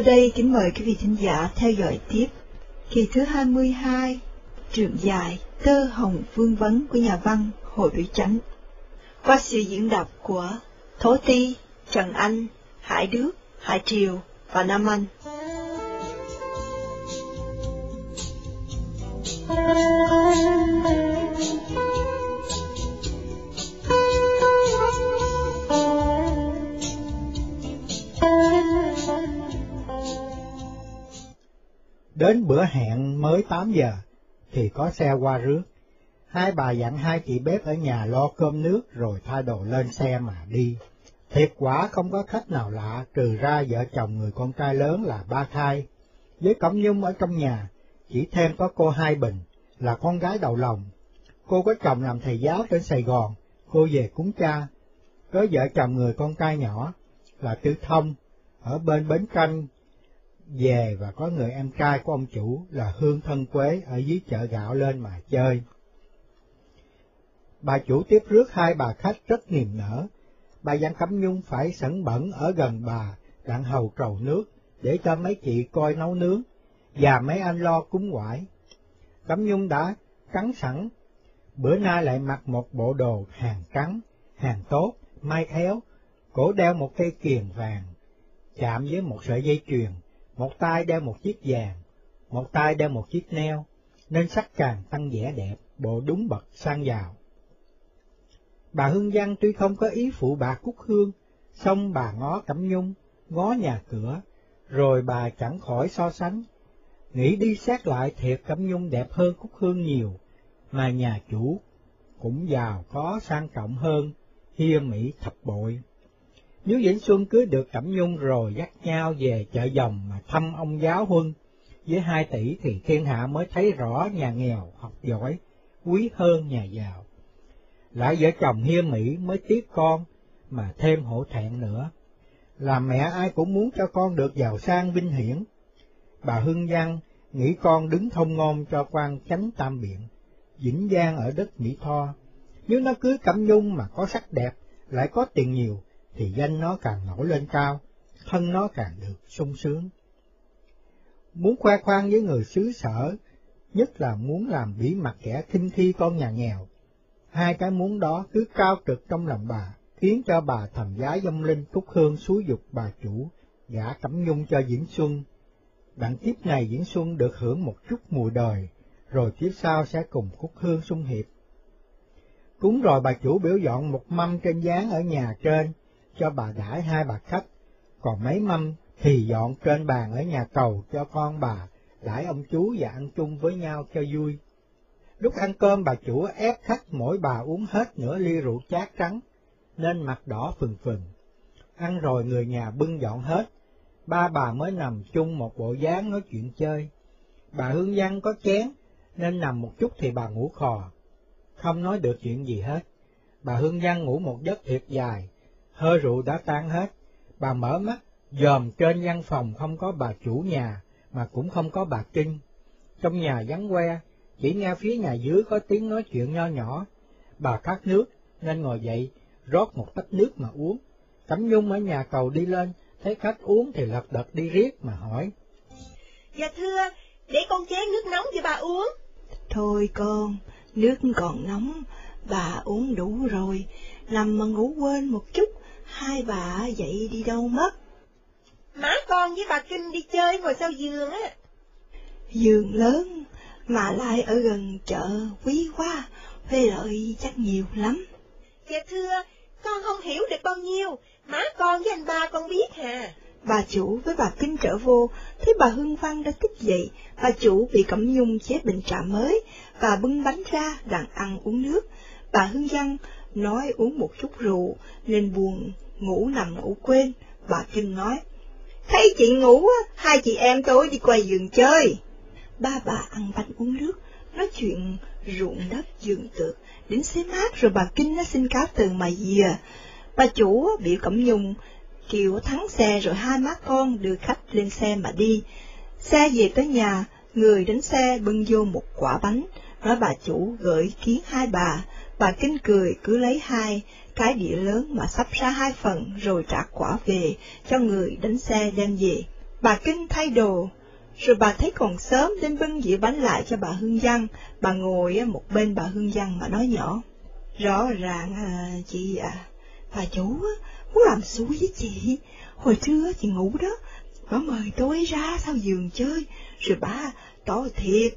Sau đây kính mời quý vị thính giả theo dõi tiếp kỳ thứ 22, trường dài Tơ Hồng Vương Vấn của nhà văn Hồ Bỉ Chánh. Qua sự diễn đọc của Thố Ti, Trần Anh, Hải Đức, Hải Triều và Nam Anh. Đến bữa hẹn mới 8 giờ, thì có xe qua rước. Hai bà dặn hai chị bếp ở nhà lo cơm nước rồi thay đồ lên xe mà đi. Thiệt quả không có khách nào lạ trừ ra vợ chồng người con trai lớn là ba khai. Với Cẩm Nhung ở trong nhà, chỉ thêm có cô Hai Bình, là con gái đầu lòng. Cô có chồng làm thầy giáo trên Sài Gòn, cô về cúng cha. Có vợ chồng người con trai nhỏ, là Tư Thông, ở bên Bến canh về và có người em trai của ông chủ là Hương Thân Quế ở dưới chợ gạo lên mà chơi. Bà chủ tiếp rước hai bà khách rất niềm nở. Bà Giang Cẩm Nhung phải sẵn bẩn ở gần bà, đặng hầu trầu nước, để cho mấy chị coi nấu nướng, và mấy anh lo cúng quải. Cẩm Nhung đã cắn sẵn, bữa nay lại mặc một bộ đồ hàng trắng, hàng tốt, may khéo, cổ đeo một cây kiềng vàng, chạm với một sợi dây chuyền, một tay đeo một chiếc vàng, một tay đeo một chiếc neo, nên sắc càng tăng vẻ đẹp, bộ đúng bậc sang giàu. Bà Hương Giang tuy không có ý phụ bà Cúc Hương, song bà ngó Cẩm Nhung, ngó nhà cửa, rồi bà chẳng khỏi so sánh. Nghĩ đi xét lại thiệt Cẩm Nhung đẹp hơn Cúc Hương nhiều, mà nhà chủ cũng giàu có sang trọng hơn, hia mỹ thập bội. Nếu Vĩnh Xuân cưới được Cẩm Nhung rồi dắt nhau về chợ dòng mà thăm ông giáo huân, với hai tỷ thì thiên hạ mới thấy rõ nhà nghèo học giỏi, quý hơn nhà giàu. Lại vợ chồng hiên mỹ mới tiếc con, mà thêm hổ thẹn nữa. Làm mẹ ai cũng muốn cho con được giàu sang vinh hiển. Bà Hưng Giang nghĩ con đứng thông ngôn cho quan chánh tam biện, vĩnh giang ở đất Mỹ Tho. Nếu nó cưới Cẩm Nhung mà có sắc đẹp, lại có tiền nhiều, thì danh nó càng nổi lên cao, thân nó càng được sung sướng. Muốn khoe khoang với người xứ sở, nhất là muốn làm bỉ mặt kẻ khinh thi con nhà nghèo. Hai cái muốn đó cứ cao trực trong lòng bà, khiến cho bà thầm giá dông linh túc hương xúi dục bà chủ, gả cẩm nhung cho Diễn Xuân. Đặng kiếp này Diễn Xuân được hưởng một chút mùi đời, rồi kiếp sau sẽ cùng Khúc Hương xung hiệp. Cúng rồi bà chủ biểu dọn một mâm trên gián ở nhà trên, cho bà đãi hai bà khách, còn mấy mâm thì dọn trên bàn ở nhà cầu cho con bà, đãi ông chú và ăn chung với nhau cho vui. Lúc ăn cơm bà chủ ép khách mỗi bà uống hết nửa ly rượu chát trắng, nên mặt đỏ phừng phừng. Ăn rồi người nhà bưng dọn hết, ba bà mới nằm chung một bộ dáng nói chuyện chơi. Bà Hương Văn có chén, nên nằm một chút thì bà ngủ khò, không nói được chuyện gì hết. Bà Hương Văn ngủ một giấc thiệt dài, hơi rượu đã tan hết, bà mở mắt, dòm trên văn phòng không có bà chủ nhà, mà cũng không có bà Trinh. Trong nhà vắng que, chỉ nghe phía nhà dưới có tiếng nói chuyện nho nhỏ. Bà khát nước, nên ngồi dậy, rót một tách nước mà uống. Cẩm Nhung ở nhà cầu đi lên, thấy khách uống thì lật đật đi riết mà hỏi. Dạ thưa, để con chén nước nóng cho bà uống. Thôi con, nước còn nóng, bà uống đủ rồi, nằm mà ngủ quên một chút, hai bà dậy đi đâu mất. Má con với bà Kinh đi chơi ngồi sau giường á. Giường lớn, mà lại ở gần chợ quý quá, thuê lợi chắc nhiều lắm. Dạ thưa, con không hiểu được bao nhiêu, má con với anh ba con biết hà. Bà chủ với bà Kinh trở vô, thấy bà Hương Văn đã thức dậy, bà chủ bị Cẩm Nhung chế bình trà mới, và bưng bánh ra đặng ăn uống nước. Bà Hương Văn nói uống một chút rượu, nên buồn, ngủ nằm ngủ quên. Bà Kinh nói, thấy chị ngủ, hai chị em tối đi quay giường chơi. Ba bà ăn bánh uống nước, nói chuyện ruộng đất giường tược, đến xế mát rồi bà Kinh nó xin cáo từ mà dìa. Bà chủ biểu Cẩm Nhung kêu thắng xe rồi hai má con đưa khách lên xe mà đi. Xe về tới nhà, người đến xe bưng vô một quả bánh, nói bà chủ gửi kiến hai bà, bà kinh cười cứ lấy hai cái đĩa lớn mà sắp ra hai phần rồi trả quả về cho người đánh xe đem về. Bà Kinh thay đồ, rồi bà thấy còn sớm nên bưng dĩa bánh lại cho bà Hương Giang, bà ngồi một bên bà Hương Giang mà nói nhỏ. Rõ ràng à, chị à, bà chủ muốn làm xui với chị, hồi trưa chị ngủ đó, bà mời tôi ra sau giường chơi, rồi bà tỏ thiệt,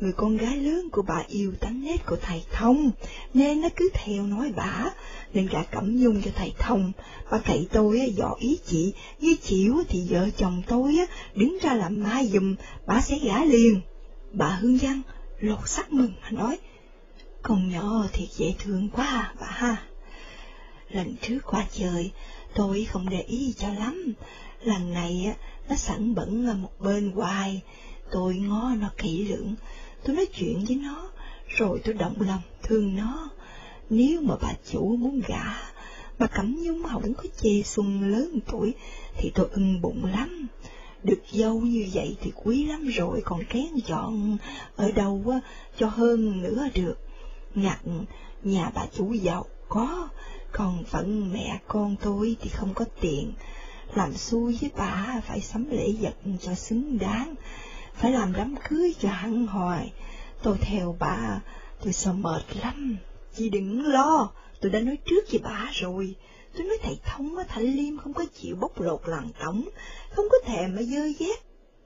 người con gái lớn của bà yêu tánh nết của thầy Thông, nên nó cứ theo nói bà, nên gả cẩm nhung cho thầy Thông. Bà cậy tôi dò ý chị, như chịu thì vợ chồng tôi đứng ra làm mai dùm, bà sẽ gả liền. Bà Hương Văn lột sắc mừng mà nói, con nhỏ thiệt dễ thương quá à, bà ha. Lần trước qua trời, tôi không để ý cho lắm, lần này nó sẵn bẩn ở một bên hoài, tôi ngó nó kỹ lưỡng, tôi nói chuyện với nó, rồi tôi động lòng thương nó. Nếu mà bà chủ muốn gả, mà Cẩm Nhung không có chê Xuân lớn tuổi, thì tôi ưng bụng lắm. Được dâu như vậy thì quý lắm rồi, còn kén chọn ở đâu cho hơn nữa được. Ngặt nhà bà chủ giàu có, còn phận mẹ con tôi thì không có tiền. Làm xui với bà phải sắm lễ vật cho xứng đáng, phải làm đám cưới cho hăng hoài. Tôi theo bà, tôi sợ mệt lắm. Chị đừng lo, tôi đã nói trước với bà rồi. Tôi nói thầy Thông á, Thạnh Liêm không có chịu bóc lột làng tổng, không có thèm mà dơ dét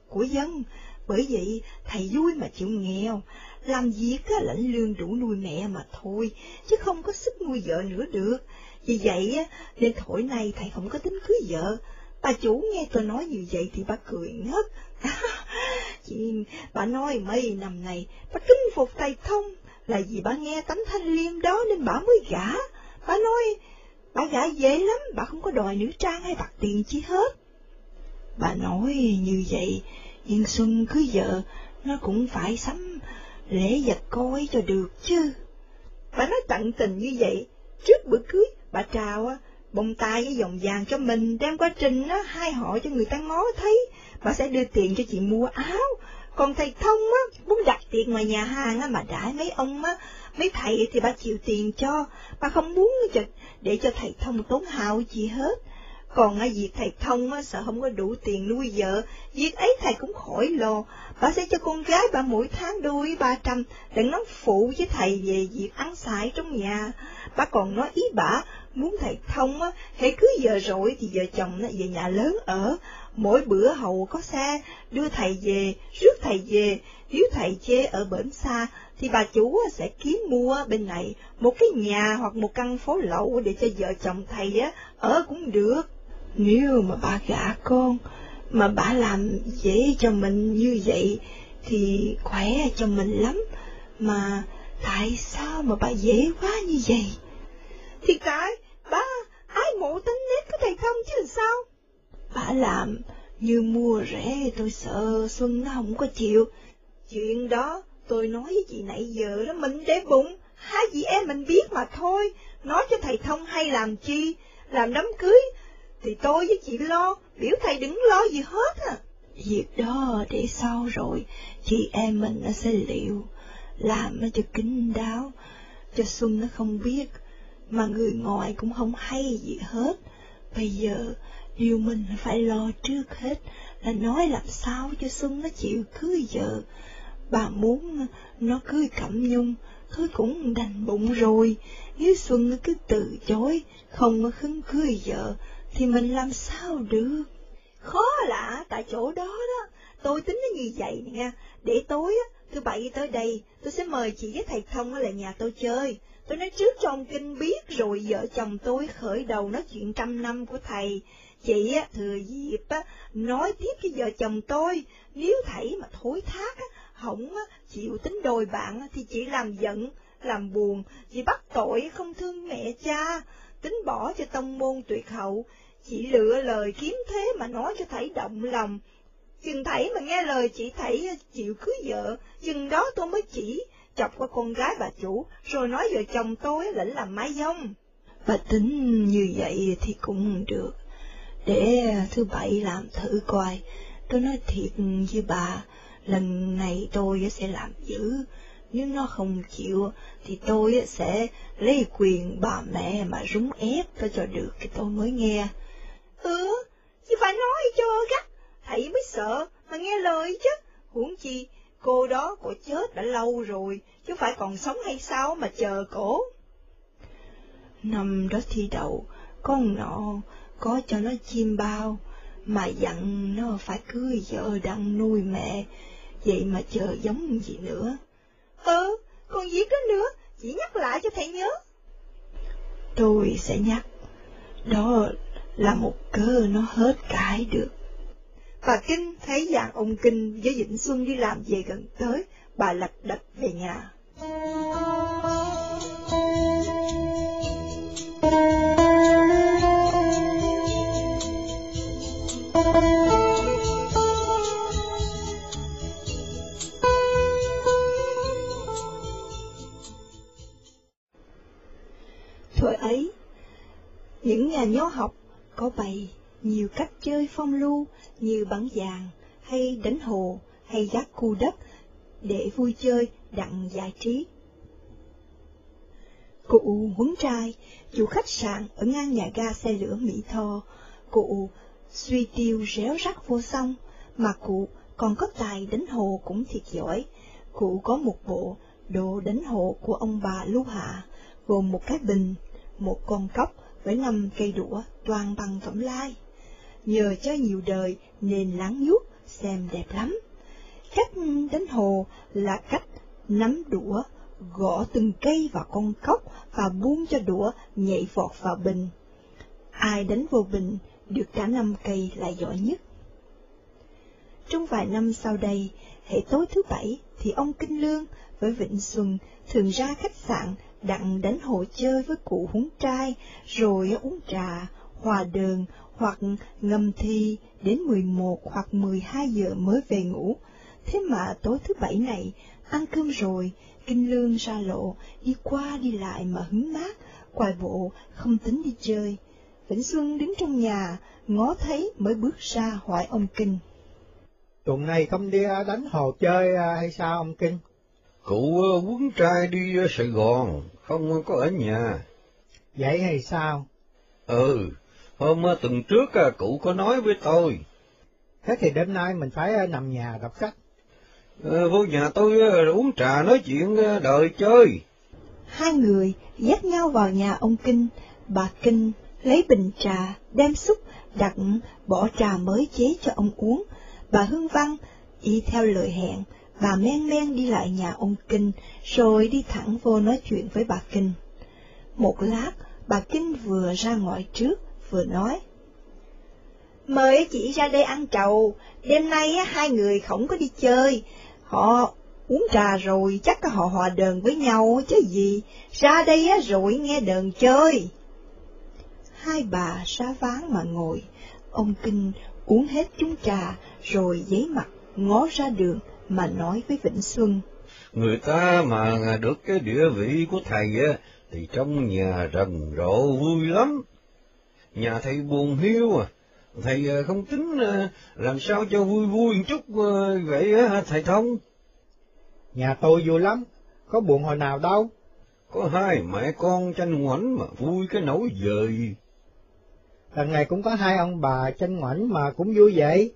của dân. Bởi vậy, thầy vui mà chịu nghèo, làm việc á, lãnh lương đủ nuôi mẹ mà thôi, chứ không có sức nuôi vợ nữa được. Vì vậy, á, nên thổi này thầy không có tính cưới vợ. Bà chủ nghe tôi nói như vậy thì bà cười ngất. chim, bà nói mấy năm này, bà kính phục thầy Thông, là vì bà nghe tánh thanh liêm đó nên bà mới gả. Bà nói, bà gả dễ lắm, bà không có đòi nữ trang hay bạc tiền chi hết. Bà nói như vậy, nhưng Xuân cứ vợ, nó cũng phải sắm lễ vật coi cho được chứ. Bà nói tận tình như vậy, trước bữa cưới, bà trao à, bông tai với vòng vàng cho mình, đem qua trình á, hai họ cho người ta ngó thấy, bà sẽ đưa tiền cho chị mua áo, còn thầy Thông á, muốn đặt tiệc ngoài nhà hàng á, mà đãi mấy ông á, mấy thầy thì bà chịu tiền cho, bà không muốn cho, để cho thầy Thông tốn hao gì hết. Còn á, việc thầy Thông á, sợ không có đủ tiền nuôi vợ, việc ấy thầy cũng khỏi lo, bà sẽ cho con gái bà mỗi tháng đôi ba trăm, đừng nói phụ với thầy về việc ăn xài trong nhà. Bà còn nói ý bà, muốn thầy Thông á, hãy cưới giờ rồi thì vợ chồng nó về nhà lớn ở, mỗi bữa hầu có xe, đưa thầy về, rước thầy về, nếu thầy chê ở bển xa, thì bà chủ sẽ kiếm mua bên này một cái nhà hoặc một căn phố lậu để cho vợ chồng thầy á ở cũng được. Nếu mà bà gả con, mà bà làm dễ cho mình như vậy, thì khỏe cho mình lắm, mà tại sao mà bà dễ quá như vậy? Thì tại, bà, ai mộ tính nết của thầy không chứ sao? Bà làm như mua rẻ tôi sợ Xuân nó không có chịu. Chuyện đó tôi nói với chị nãy giờ đó mình để bụng, hai chị em mình biết mà thôi, nói cho thầy thông hay làm chi, làm đám cưới, thì tôi với chị lo, biểu thầy đừng lo gì hết à. Việc đó để sau rồi, chị em mình nó sẽ liệu, làm nó cho kín đáo, cho Xuân nó không biết, mà người ngoài cũng không hay gì hết. Bây giờ Điều mình phải lo trước hết là nói làm sao cho Xuân nó chịu cưới vợ. Bà muốn nó cưới Cẩm Nhung, thôi cũng đành bụng rồi. Nếu Xuân nó cứ từ chối, không có khứng cưới vợ, thì mình làm sao được? Khó lạ, tại chỗ đó đó, tôi tính nó như vậy nè, để tối á, thứ bảy tới đây, tôi sẽ mời chị với thầy Thông ở lại nhà tôi chơi. Tôi nói trước cho ông Kinh biết rồi vợ chồng tôi khởi đầu nói chuyện trăm năm của thầy, Chị á, thừa dịp á, nói tiếp với vợ chồng tôi, nếu thảy mà thối thác á, không á, chịu tính đôi bạn thì chị làm giận, làm buồn, vì bắt tội không thương mẹ cha, tính bỏ cho tông môn tuyệt hậu, chị lựa lời kiếm thế mà nói cho thảy động lòng. Chừng thảy mà nghe lời chị thảy chịu cưới vợ, chừng đó tôi mới chỉ chọc qua con gái bà chủ, rồi nói vợ chồng tôi lĩnh làm mái dông. Bà tính như vậy thì cũng được để à, thứ bảy làm thử coi. Tôi nói thiệt với bà, lần này tôi sẽ làm dữ, nếu nó không chịu thì tôi sẽ lấy quyền bà mẹ mà rúng ép tôi cho được cái tôi mới nghe. Ừ, chứ phải nói cho gắt, thầy mới sợ mà nghe lời chứ. Huống chi, cô đó cổ chết đã lâu rồi, chứ phải còn sống hay sao mà chờ cổ. Năm đó thi đậu, con nọ có cho nó chim bao, mà dặn nó phải cưới vợ đang nuôi mẹ, vậy mà chờ giống gì nữa. Ừ, còn gì cái nữa, chỉ nhắc lại cho thầy nhớ. Tôi sẽ nhắc, đó là một cơ nó hết cãi được. Bà Kinh thấy dạng ông Kinh với Vĩnh Xuân đi làm về gần tới, bà lật đật về nhà. Thời ấy, những nhà nho học có bày nhiều cách chơi phong lưu như bắn vàng hay đánh hồ hay gác khu đất để vui chơi đặng giải trí. Cụ Huấn Trai, chủ khách sạn ở ngang nhà ga xe lửa Mỹ Tho, cụ suy tiêu réo rắc vô song, mà cụ còn có tài đánh hồ cũng thiệt giỏi. Cụ có một bộ đồ đánh hồ của ông bà Lưu Hạ, gồm một cái bình, một con cốc với năm cây đũa toàn bằng cẩm lai. Nhờ chơi nhiều đời nên láng nhút, xem đẹp lắm. Cách đánh hồ là cách nắm đũa, gõ từng cây vào con cốc và buông cho đũa nhảy vọt vào bình. Ai đánh vô bình được cả năm cây là giỏi nhất. Trong vài năm sau đây, hệ tối thứ bảy thì ông Kinh Lương với Vịnh Xuân thường ra khách sạn đặng đánh hồ chơi với cụ huống trai, rồi uống trà, hòa đờn hoặc ngâm thi đến 11 hoặc 12 giờ mới về ngủ. Thế mà tối thứ bảy này, ăn cơm rồi, Kinh Lương ra lộ, đi qua đi lại mà hứng mát, quài bộ, không tính đi chơi. Vĩnh Xuân đứng trong nhà, ngó thấy mới bước ra hỏi ông Kinh. Tuần này không đi à, đánh hồ chơi à, hay sao ông Kinh? Cụ quấn trai đi Sài Gòn, không có ở nhà. Vậy hay sao? Ừ, hôm tuần trước cụ có nói với tôi. Thế thì đêm nay mình phải nằm nhà đọc sách. Ờ, vô nhà tôi uống trà nói chuyện đời chơi. Hai người dắt nhau vào nhà ông Kinh, bà Kinh lấy bình trà, đem xúc, đặt bỏ trà mới chế cho ông uống. Bà Hương Văn y theo lời hẹn, bà men men đi lại nhà ông Kinh, rồi đi thẳng vô nói chuyện với bà Kinh. Một lát, bà Kinh vừa ra ngoài trước, vừa nói. Mời chị ra đây ăn trầu, đêm nay hai người không có đi chơi, họ uống trà rồi chắc họ hòa đờn với nhau chứ gì, ra đây rồi nghe đờn chơi. Hai bà ra ván mà ngồi, ông Kinh uống hết chung trà rồi giấy mặt ngó ra đường mà nói với Vĩnh Xuân. Người ta mà được cái địa vị của thầy á, thì trong nhà rần rộ vui lắm. Nhà thầy buồn hiu à, thầy à, không tính à, làm sao cho vui vui một chút à, vậy á thầy Thông? Nhà tôi vui lắm, có buồn hồi nào đâu. Có hai mẹ con tranh ngoảnh mà vui cái nỗi dời. Lần này cũng có hai ông bà tranh ngoảnh mà cũng vui vậy.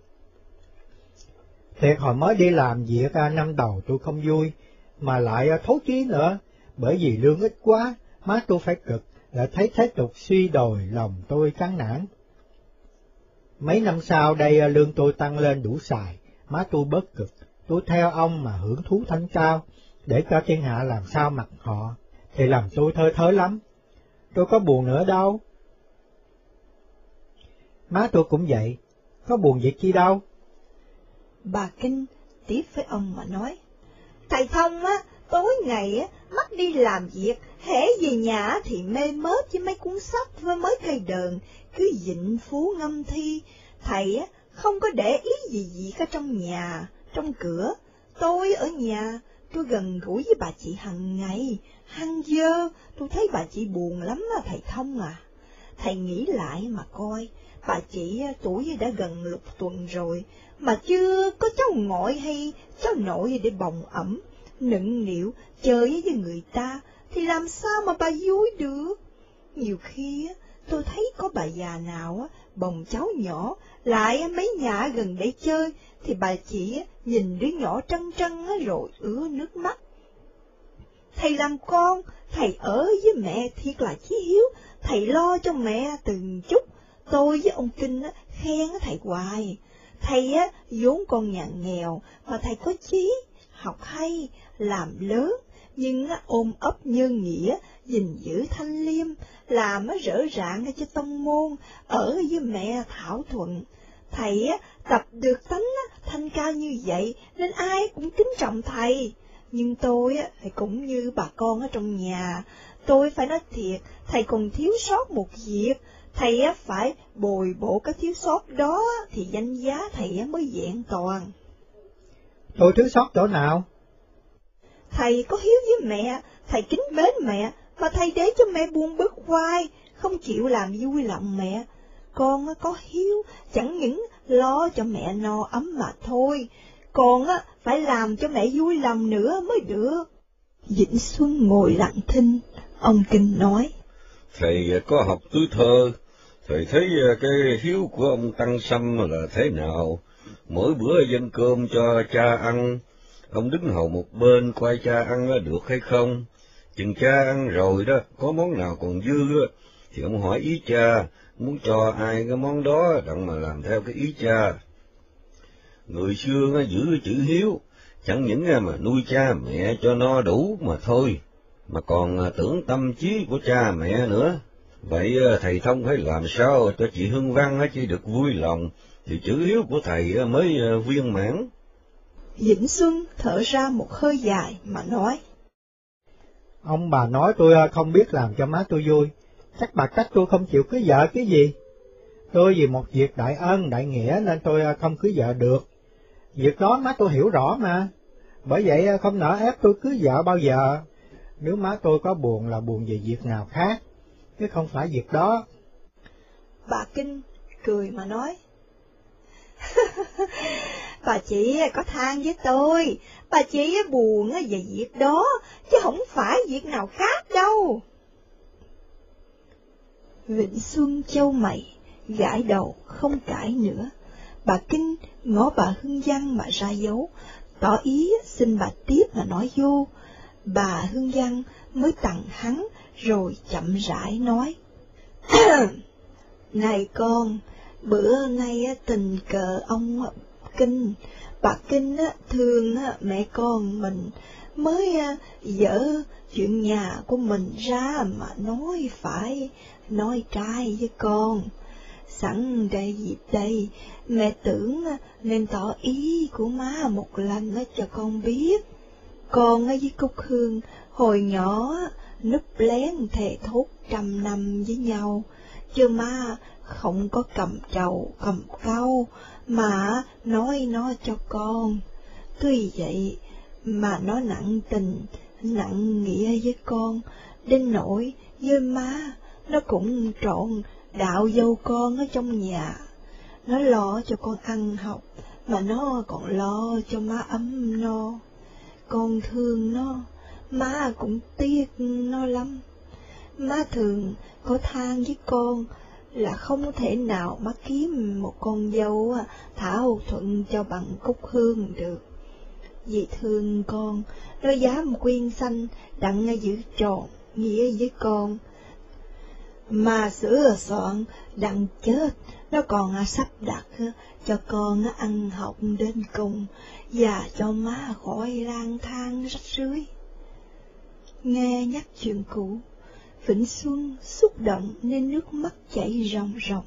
Thiệt hồi mới đi làm việc năm đầu tôi không vui, mà lại à, thấu chí nữa, bởi vì lương ít quá, má tôi phải cực, lại thấy thế tục suy đồi lòng tôi chán nản. Mấy năm sau đây à, lương tôi tăng lên đủ xài, má tôi bớt cực, tôi theo ông mà hưởng thú thanh cao, để cho thiên hạ làm sao mặc họ, thì làm tôi thơ thớ lắm. Tôi có buồn nữa đâu. Má tôi cũng vậy, có buồn việc chi đâu. Bà Kinh tiếp với ông mà nói, Thầy Thông á, tối ngày á, mắt đi làm việc, hễ về nhà thì mê mớt với mấy cuốn sách với mấy cây đờn, cứ dịnh phú ngâm thi. Thầy á, không có để ý gì gì cả trong nhà, trong cửa. Tôi ở nhà, tôi gần gũi với bà chị hằng ngày, hăng dơ, tôi thấy bà chị buồn lắm à thầy Thông à. Thầy nghĩ lại mà coi, bà chị tuổi đã gần lục tuần rồi, mà chưa có cháu ngoại hay cháu nội để bồng ẩm, nựng nịu, chơi với người ta, thì làm sao mà bà vui được? Nhiều khi tôi thấy có bà già nào bồng cháu nhỏ, lại mấy nhà gần để chơi, thì bà chỉ nhìn đứa nhỏ trân trân rồi ứa nước mắt. Thầy làm con, thầy ở với mẹ thiệt là chí hiếu, thầy lo cho mẹ từng chút, tôi với ông Kinh khen thầy hoài. Thầy á, vốn con nhà nghèo, mà thầy có chí, học hay, làm lớn, nhưng á, ôm ấp nhân nghĩa, gìn giữ thanh liêm, làm á, rỡ rạng cho tông môn, ở với mẹ Thảo Thuận. Thầy á, tập được tánh á, thanh cao như vậy, nên ai cũng kính trọng thầy. Nhưng tôi á, thì cũng như bà con ở trong nhà, tôi phải nói thiệt, thầy còn thiếu sót một việc, thầy á, phải bồi bổ cái thiếu sót đó thì danh giá thầy á, mới vẹn toàn. Tôi thiếu sót chỗ nào? Thầy có hiếu với mẹ, thầy kính mến mẹ, mà thầy để cho mẹ buồn bực hoài, không chịu làm vui lòng mẹ. Con á, có hiếu, chẳng những lo cho mẹ no ấm mà thôi, còn á, phải làm cho mẹ vui lòng nữa mới được. Vĩnh Xuân ngồi lặng thinh, ông Kinh nói. Thầy có học tứ thơ, thầy thấy ờ, cái hiếu của ông Tăng Sâm là thế nào? Mỗi bữa dân cơm cho cha ăn, ông đứng hầu một bên quay cha ăn được hay không? Chừng cha ăn rồi đó, có món nào còn dư thì ông hỏi ý cha, muốn cho ai cái món đó đặng mà làm theo cái ý cha. Người xưa giữ chữ hiếu, chẳng những mà nuôi cha mẹ cho no đủ mà thôi, mà còn à, tưởng tâm trí của cha mẹ nữa. Vậy thầy Thông phải làm sao cho chị Hương Văn chỉ được vui lòng, thì chữ hiếu của thầy mới viên mãn. Vĩnh Xuân thở ra một hơi dài mà nói. Ông bà nói tôi không biết làm cho má tôi vui, chắc bà trách tôi không chịu cưới vợ cái gì. Tôi vì một việc đại ân, đại nghĩa nên tôi không cưới vợ được. Việc đó má tôi hiểu rõ mà, bởi vậy không nỡ ép tôi cưới vợ bao giờ. Nếu má tôi có buồn là buồn về việc nào khác, chứ không phải việc đó. Bà Kinh cười mà nói. bà chị có than với tôi, bà chị buồn về việc đó, chứ không phải việc nào khác đâu. Vịnh Xuân châu mày, gãi đầu, không cãi nữa. Bà Kinh ngó bà Hương Văn mà ra dấu, tỏ ý xin bà tiếp mà nói vô. Bà Hương Văn mới tặng hắn, rồi chậm rãi nói. Này con, bữa nay tình cờ ông Kinh, bà Kinh thương mẹ con mình, mới dở chuyện nhà của mình ra mà nói phải, nói trai với con. Sẵn đây dịp đây, mẹ tưởng nên tỏ ý của má một lần cho con biết. Con với Cúc Hương hồi nhỏ núp lén thề thốt trăm năm với nhau, chứ má không có cầm chầu cầm câu mà nói nó cho con. Tuy vậy mà nó nặng tình, nặng nghĩa với con, đến nỗi với má nó cũng trộn đạo dâu con ở trong nhà. Nó lo cho con ăn học, mà nó còn lo cho má ấm no. Con thương nó, má cũng tiếc nó lắm. Má thường có than với con là không thể nào má kiếm một con dâu thảo thuận cho bằng cúc hương được. Vì thương con, nó dám quyên sanh đặng giữ tròn nghĩa với con mà sửa soạn đặng chết, nó còn à sắp đặt cho con ăn học đến cùng, và cho má khỏi lang thang rách rưới. Nghe nhắc chuyện cũ, Vĩnh Xuân xúc động nên nước mắt chảy ròng ròng.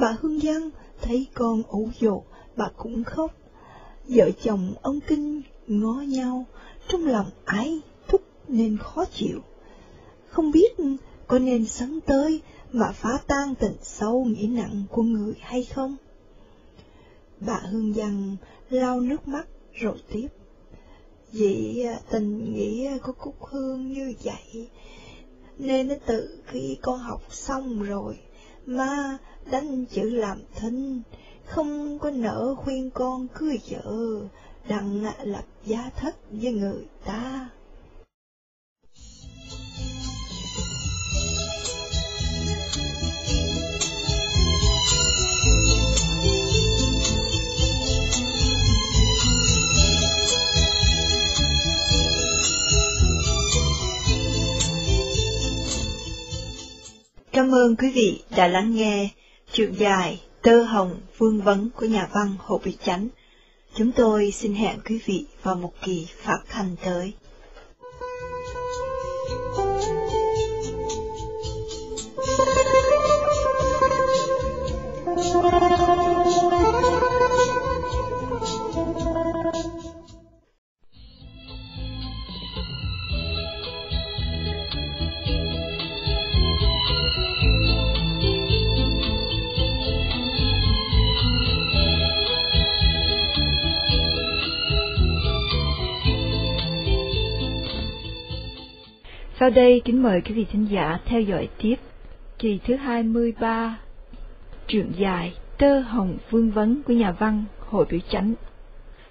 Bà Hương dân thấy con ủ dột, bà cũng khóc. Vợ chồng ông Kinh ngó nhau, trong lòng ái thúc nên khó chịu. Không biết có nên sắn tới mà phá tan tình sâu nghĩ nặng của người hay không? Bà Hương dân lau nước mắt rồi tiếp. Vì à, tình nghĩa của Cúc Hương như vậy, nên nó tự khi con học xong rồi, ma đánh chữ làm thinh, không có nỡ khuyên con cưới vợ, đặng à, lập gia thất với người ta. Cảm ơn quý vị đã lắng nghe chuyện dài Tơ Hồng Vương Vấn của nhà văn Hồ Bị Chánh. Chúng tôi xin hẹn quý vị vào một kỳ phát thanh tới. Sau đây kính mời quý vị thính giả theo dõi tiếp kỳ thứ 23 truyện dài Tơ Hồng Vương Vấn của nhà văn Hồ Biểu Chánh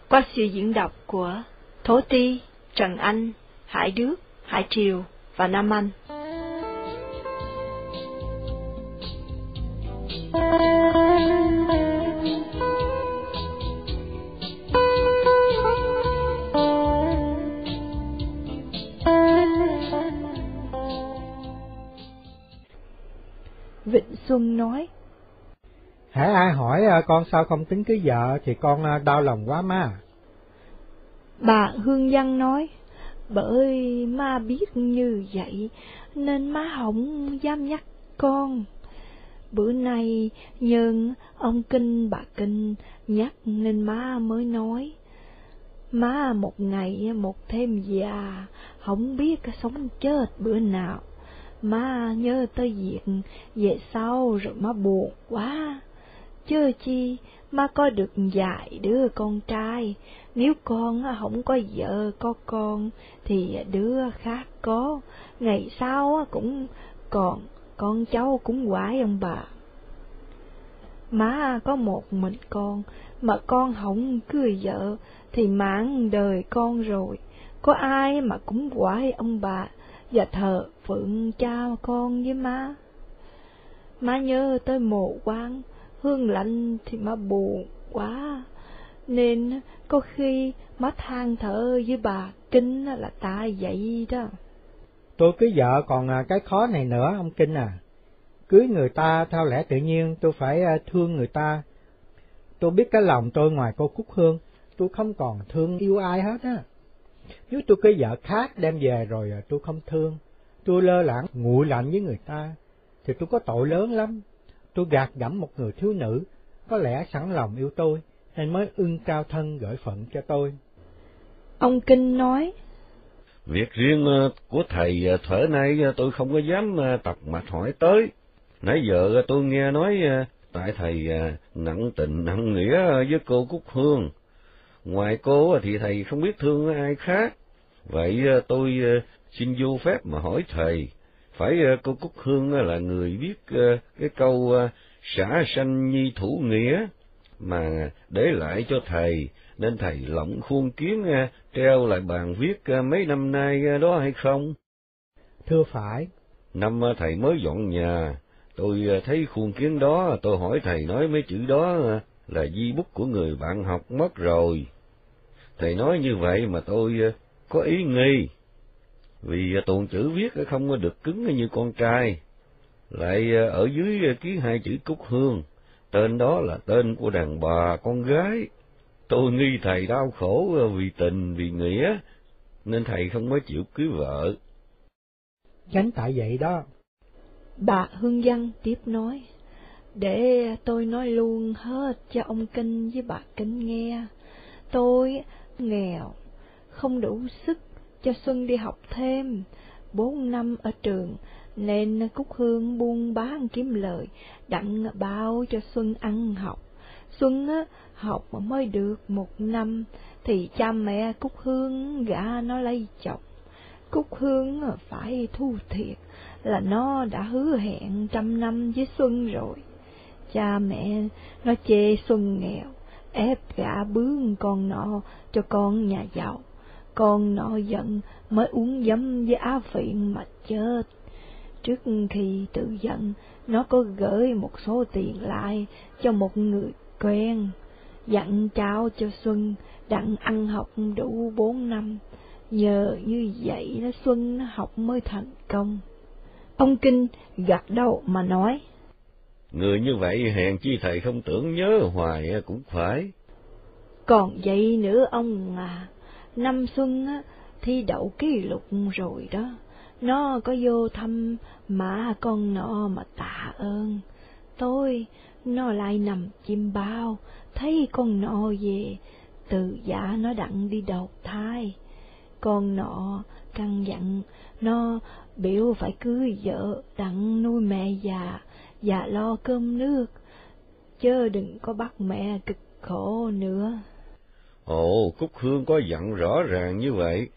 qua sự diễn đọc của Thố Ti, Trần Anh, Hải Đức, Hải Triều và Nam Anh. Xuân nói, Hãy ai hỏi à, con sao không tính cưới vợ thì con à, đau lòng quá má. bà Hương Văn nói, bởi ma biết như vậy nên má không dám nhắc con. Bữa nay nhân ông Kinh bà Kinh nhắc nên má mới nói. Má một ngày một thêm già, không biết sống chết bữa nào. Má nhớ tới việc về sau rồi má buồn quá. chưa chi, má có được dạy đứa con trai, nếu con không có vợ có con, thì đứa khác có, ngày sau cũng còn con cháu cũng quái ông bà. Má có một mình con, mà con không cưới vợ, thì mãn đời con rồi, có ai mà cũng quái ông bà, và thờ phượng cha con với má. Má nhớ tới mồ quan, hương lạnh thì má buồn quá, nên có khi má than thở với bà Kinh là tại vậy đó. Tôi cưới vợ còn à, cái khó này nữa ông Kinh à. Cưới người ta theo lẽ tự nhiên tôi phải à, thương người ta. Tôi biết cái lòng tôi ngoài cô Cúc Hương, tôi không còn thương yêu ai hết á. Nếu tôi cưới vợ khác đem về rồi à, tôi không thương, tôi lơ lãng nguội lạnh với người ta, thì tôi có tội lớn lắm. Tôi gạt gẫm một người thiếu nữ, có lẽ sẵn lòng yêu tôi, nên mới ưng cao thân gửi phận cho tôi. Ông Kinh nói, Việc riêng ờ, của thầy ờ, thuở nay tôi không có dám tập mặt hỏi tới. Nãy giờ tôi nghe nói tại thầy nặng tình nặng nghĩa với cô Cúc Hương. Ngoài cô thì thầy không biết thương ai khác. Vậy ờ, tôi ờ, xin vô phép mà hỏi thầy, phải ờ, cô Cúc Hương là người biết cái câu xả sanh nhi thủ nghĩa mà để lại cho thầy, nên thầy lộng khuôn kiến treo lại bàn viết mấy năm nay đó hay không? Thưa phải, Năm thầy mới dọn nhà, tôi thấy khuôn kiến đó, tôi hỏi thầy nói mấy chữ đó là di bút của người bạn học mất rồi. Thầy nói như vậy mà tôi ờ, có ý nghi, vì ờ, tuồng chữ viết không có được cứng như con trai. Lại ờ, ở dưới ký hai chữ Cúc Hương, tên đó là tên của đàn bà con gái. Tôi nghi thầy đau khổ vì tình, vì nghĩa, nên thầy không có chịu cưới vợ. chánh tại vậy đó. bà Hương Văn tiếp nói, để tôi nói luôn hết cho ông Kinh với bà Kinh nghe. Tôi nghèo, không đủ sức cho Xuân đi học thêm, bốn năm ở trường, nên Cúc Hương buôn bán kiếm lời, đặng bao cho Xuân ăn học. Xuân á, học mới được một năm, thì cha mẹ Cúc Hương gả nó lấy chồng. Cúc Hương phải thu thiệt là nó đã hứa hẹn trăm năm với Xuân rồi. Cha mẹ nó chê Xuân nghèo, ép gã bướng con nọ cho con nhà giàu. Con nọ giận mới uống dấm với á phiện mà chết. Trước khi tự giận, nó có gửi một số tiền lại cho một người quen, dặn trao cho Xuân đặng ăn học đủ bốn năm. Nhờ như vậy nó Xuân học mới thành công. Ông Kinh gật đầu mà nói. Người như vậy hèn chi thầy không tưởng nhớ hoài cũng phải. Còn vậy nữa ông à, năm xuân thi đậu kỷ lục rồi đó. Nó có vô thăm mà con nọ mà tạ ơn. Tôi, nó lại nằm chim bao, thấy con nọ về, từ giả nó đặng đi đầu thai. Con nọ căn dặn nó biểu phải cưới vợ đặng nuôi mẹ già và lo cơm nước, chớ đừng có bắt mẹ cực khổ nữa. Ồ, Cúc Hương có dặn rõ ràng như vậy,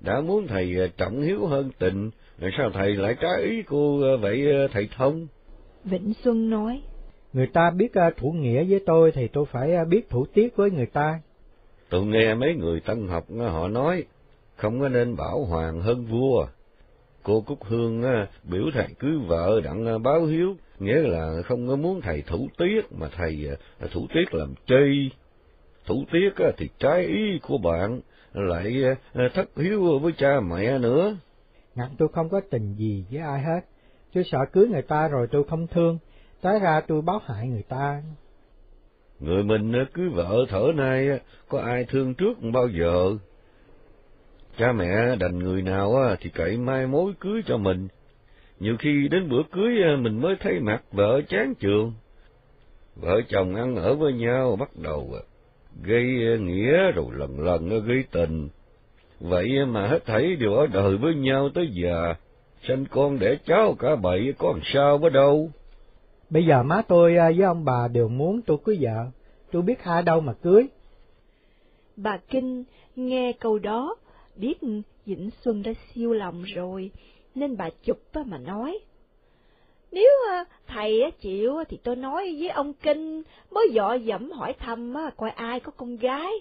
đã muốn thầy à, trọng hiếu hơn tình, sao thầy lại trái ý cô à, vậy à, thầy thông? Vĩnh Xuân nói. Người ta biết thủ nghĩa với tôi thì tôi phải biết thủ tiết với người ta. Tôi nghe mấy người tân học họ nói, không có nên bảo hoàng hơn vua. Cô Cúc Hương biểu thầy cưới vợ đặng báo hiếu, nghĩa là không có muốn thầy thủ tiết mà thầy thủ tiết làm chi. Thủ tiết thì trái ý của bạn, lại thất hiếu với cha mẹ nữa. Ngặt tôi không có tình gì với ai hết, tôi sợ cưới người ta rồi tôi không thương, tới ra tôi báo hại người ta. Người mình cưới vợ thở nay có ai thương trước bao giờ. Cha mẹ đành người nào thì cậy mai mối cưới cho mình. Nhiều khi đến bữa cưới mình mới thấy mặt vợ chán trường. Vợ chồng ăn ở với nhau bắt đầu gây nghĩa rồi lần lần gây tình. Vậy mà hết thảy đều ở đời với nhau tới già, sinh con đẻ cháu cả bảy có làm sao với đâu. Bây giờ má tôi với ông bà đều muốn tôi cưới vợ, tôi biết ai đâu mà cưới. Bà Kinh nghe câu đó, biết Vĩnh Xuân đã siêu lòng rồi, nên bà chụp mà nói. Nếu à, thầy chịu thì tôi nói với ông Kinh, mới dọ dẫm hỏi thăm coi ai có con gái.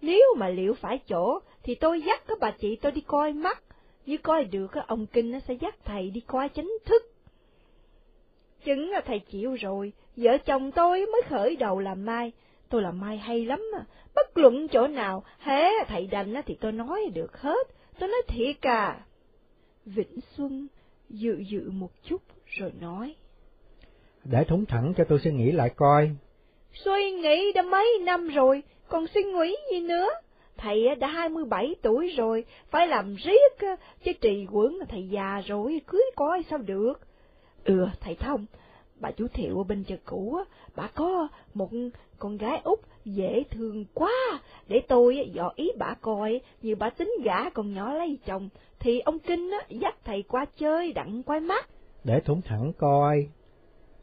Nếu mà liệu phải chỗ, thì tôi dắt các bà chị tôi đi coi mắt. Như coi được, ông Kinh sẽ dắt thầy đi coi chính thức. Chứng là thầy chịu rồi, vợ chồng tôi mới khởi đầu làm mai. Tôi làm mai hay lắm bất luận chỗ nào, hé thầy đành thì tôi nói được hết, tôi nói thiệt à. Vĩnh Xuân dự dự một chút rồi nói. Để thúng thẳng cho tôi suy nghĩ lại coi. Suy nghĩ đã mấy năm rồi, còn suy nghĩ gì nữa? Thầy đã hai mươi bảy tuổi rồi, phải làm riết, chứ trì quẩn thầy già rồi, cưới coi sao được. Ừ, thầy Thông, bà chú Thiệu ở bên chợ cũ, bà có một con gái út dễ thương quá, để tôi dò ý bà coi, như bà tính gả con nhỏ lấy chồng, thì ông Kinh dắt thầy qua chơi đặng quay mắt. Để thủng thẳng coi,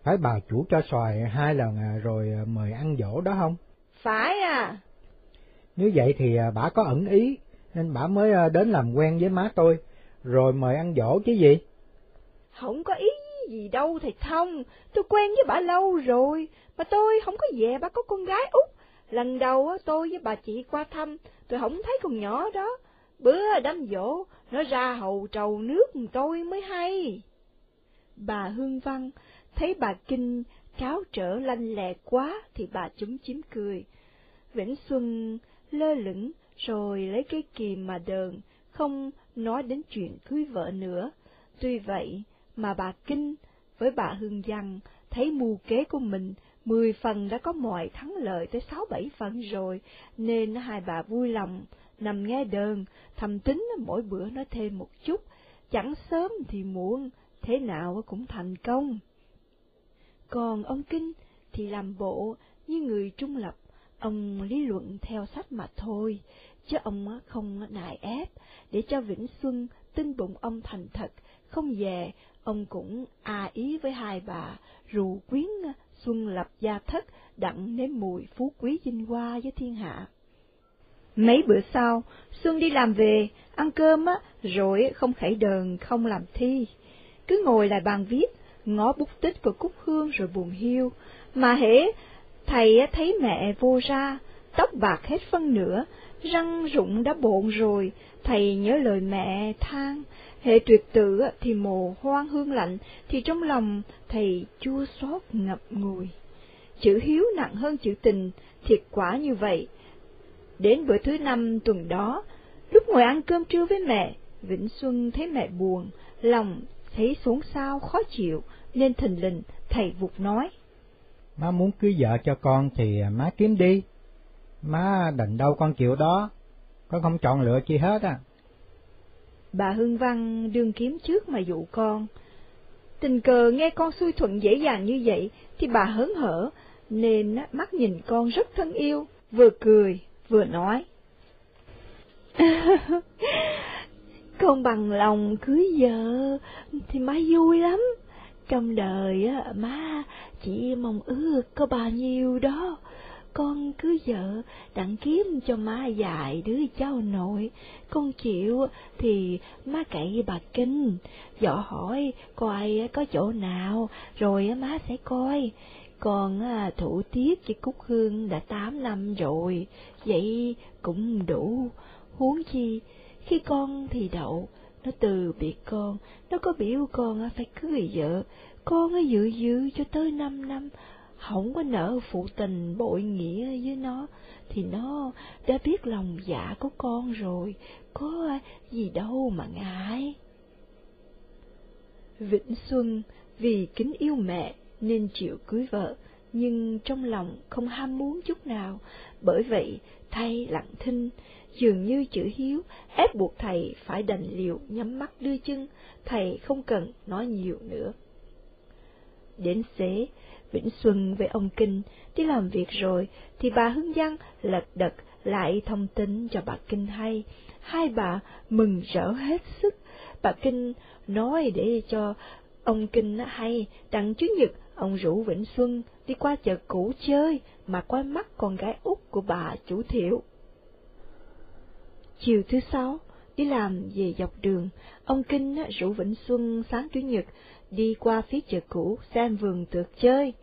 phải bà chủ cho xoài hai lần à, rồi mời ăn dỗ đó không? Phải à. Nếu vậy thì à, bà có ẩn ý, nên bà mới à, đến làm quen với má tôi, rồi mời ăn dỗ chứ gì? Không có ý gì đâu thầy Thông, tôi quen với bà lâu rồi, mà tôi không có về bà có con gái út. Lần đầu tôi với bà chị qua thăm, tôi không thấy con nhỏ đó. Bữa đám dỗ, nó ra hầu trầu nước tôi mới hay. Bà Hương Văn thấy bà Kinh cáo trở lanh lẹ quá thì bà chúm chím cười. Vĩnh Xuân lơ lửng rồi lấy cái kìm mà đờn, không nói đến chuyện cưới vợ nữa. Tuy vậy mà bà Kinh với bà Hương Văn thấy mưu kế của mình mười phần đã có mọi thắng lợi tới sáu bảy phần rồi, nên hai bà vui lòng nằm nghe đờn, thầm tính mỗi bữa nó thêm một chút, chẳng sớm thì muộn, thế nào cũng thành công. Còn ông Kinh thì làm bộ như người trung lập, ông lý luận theo sách mà thôi, chứ ông không nài ép, để cho Vĩnh Xuân tin bụng ông thành thật, không về, ông cũng a ý với hai bà, rù quyến Xuân lập gia thất, đặng nếm mùi phú quý vinh hoa với thiên hạ. Mấy bữa sau, Xuân đi làm về, ăn cơm á, rồi không khẩy đờn, không làm thi. Cứ ngồi lại bàn viết, ngó bút tích của Cúc Hương rồi buồn hiu, mà hễ thầy thấy mẹ vô ra, tóc bạc hết phân nửa, răng rụng đã bộn rồi, thầy nhớ lời mẹ than, hệ tuyệt tử thì mồ hoang hương lạnh, thì trong lòng thầy chua xót ngập ngùi. Chữ hiếu nặng hơn chữ tình, thiệt quả như vậy. Đến bữa thứ năm tuần đó, lúc ngồi ăn cơm trưa với mẹ, Vĩnh Xuân thấy mẹ buồn, lòng thấy xuống sao khó chịu, nên thình lình thầy vụt nói. Má muốn cưới vợ cho con thì má kiếm đi. Má định đâu con chịu đó, con không chọn lựa chi hết á. Bà Hương Văn đương kiếm trước mà dụ con. Tình cờ nghe con xuôi thuận dễ dàng như vậy, thì bà hớn hở, nên mắt nhìn con rất thân yêu, vừa cười, vừa nói. con bằng lòng cưới vợ thì má vui lắm. Trong đời á, má chỉ mong ước có bao nhiêu đó. Con cưới vợ đặng kiếm cho má dạy đứa cháu nội. Con chịu thì má cậy bà Kinh, dọ hỏi coi có chỗ nào, rồi má sẽ coi con thủ tiết với Cúc Hương đã tám năm rồi, vậy cũng đủ. Huống chi, khi con thì đậu, nó từ biệt con, nó có biểu con phải cưới vợ, con giữ dự dự cho tới năm năm, không có nợ phụ tình bội nghĩa với nó, thì nó đã biết lòng dạ của con rồi, có gì đâu mà ngại. Vĩnh Xuân vì kính yêu mẹ nên chịu cưới vợ, nhưng trong lòng không ham muốn chút nào, bởi vậy thay lặng thinh, dường như chữ hiếu ép buộc thầy phải đành liệu nhắm mắt đưa chân, thầy không cần nói nhiều nữa. Đến xế, Vĩnh Xuân với ông Kinh đi làm việc rồi, thì bà Hương Giang lật đật lại thông tin cho bà Kinh hay. Hai bà mừng rỡ hết sức. Bà Kinh nói để cho ông Kinh hay, đặng Chủ nhật ông rủ Vĩnh Xuân đi qua chợ cũ chơi mà qua mắt con gái út của bà chủ thiệu. Chiều thứ sáu, đi làm về dọc đường, ông Kinh rủ Vĩnh Xuân sáng Chủ nhật đi qua phía chợ cũ xem vườn tược chơi.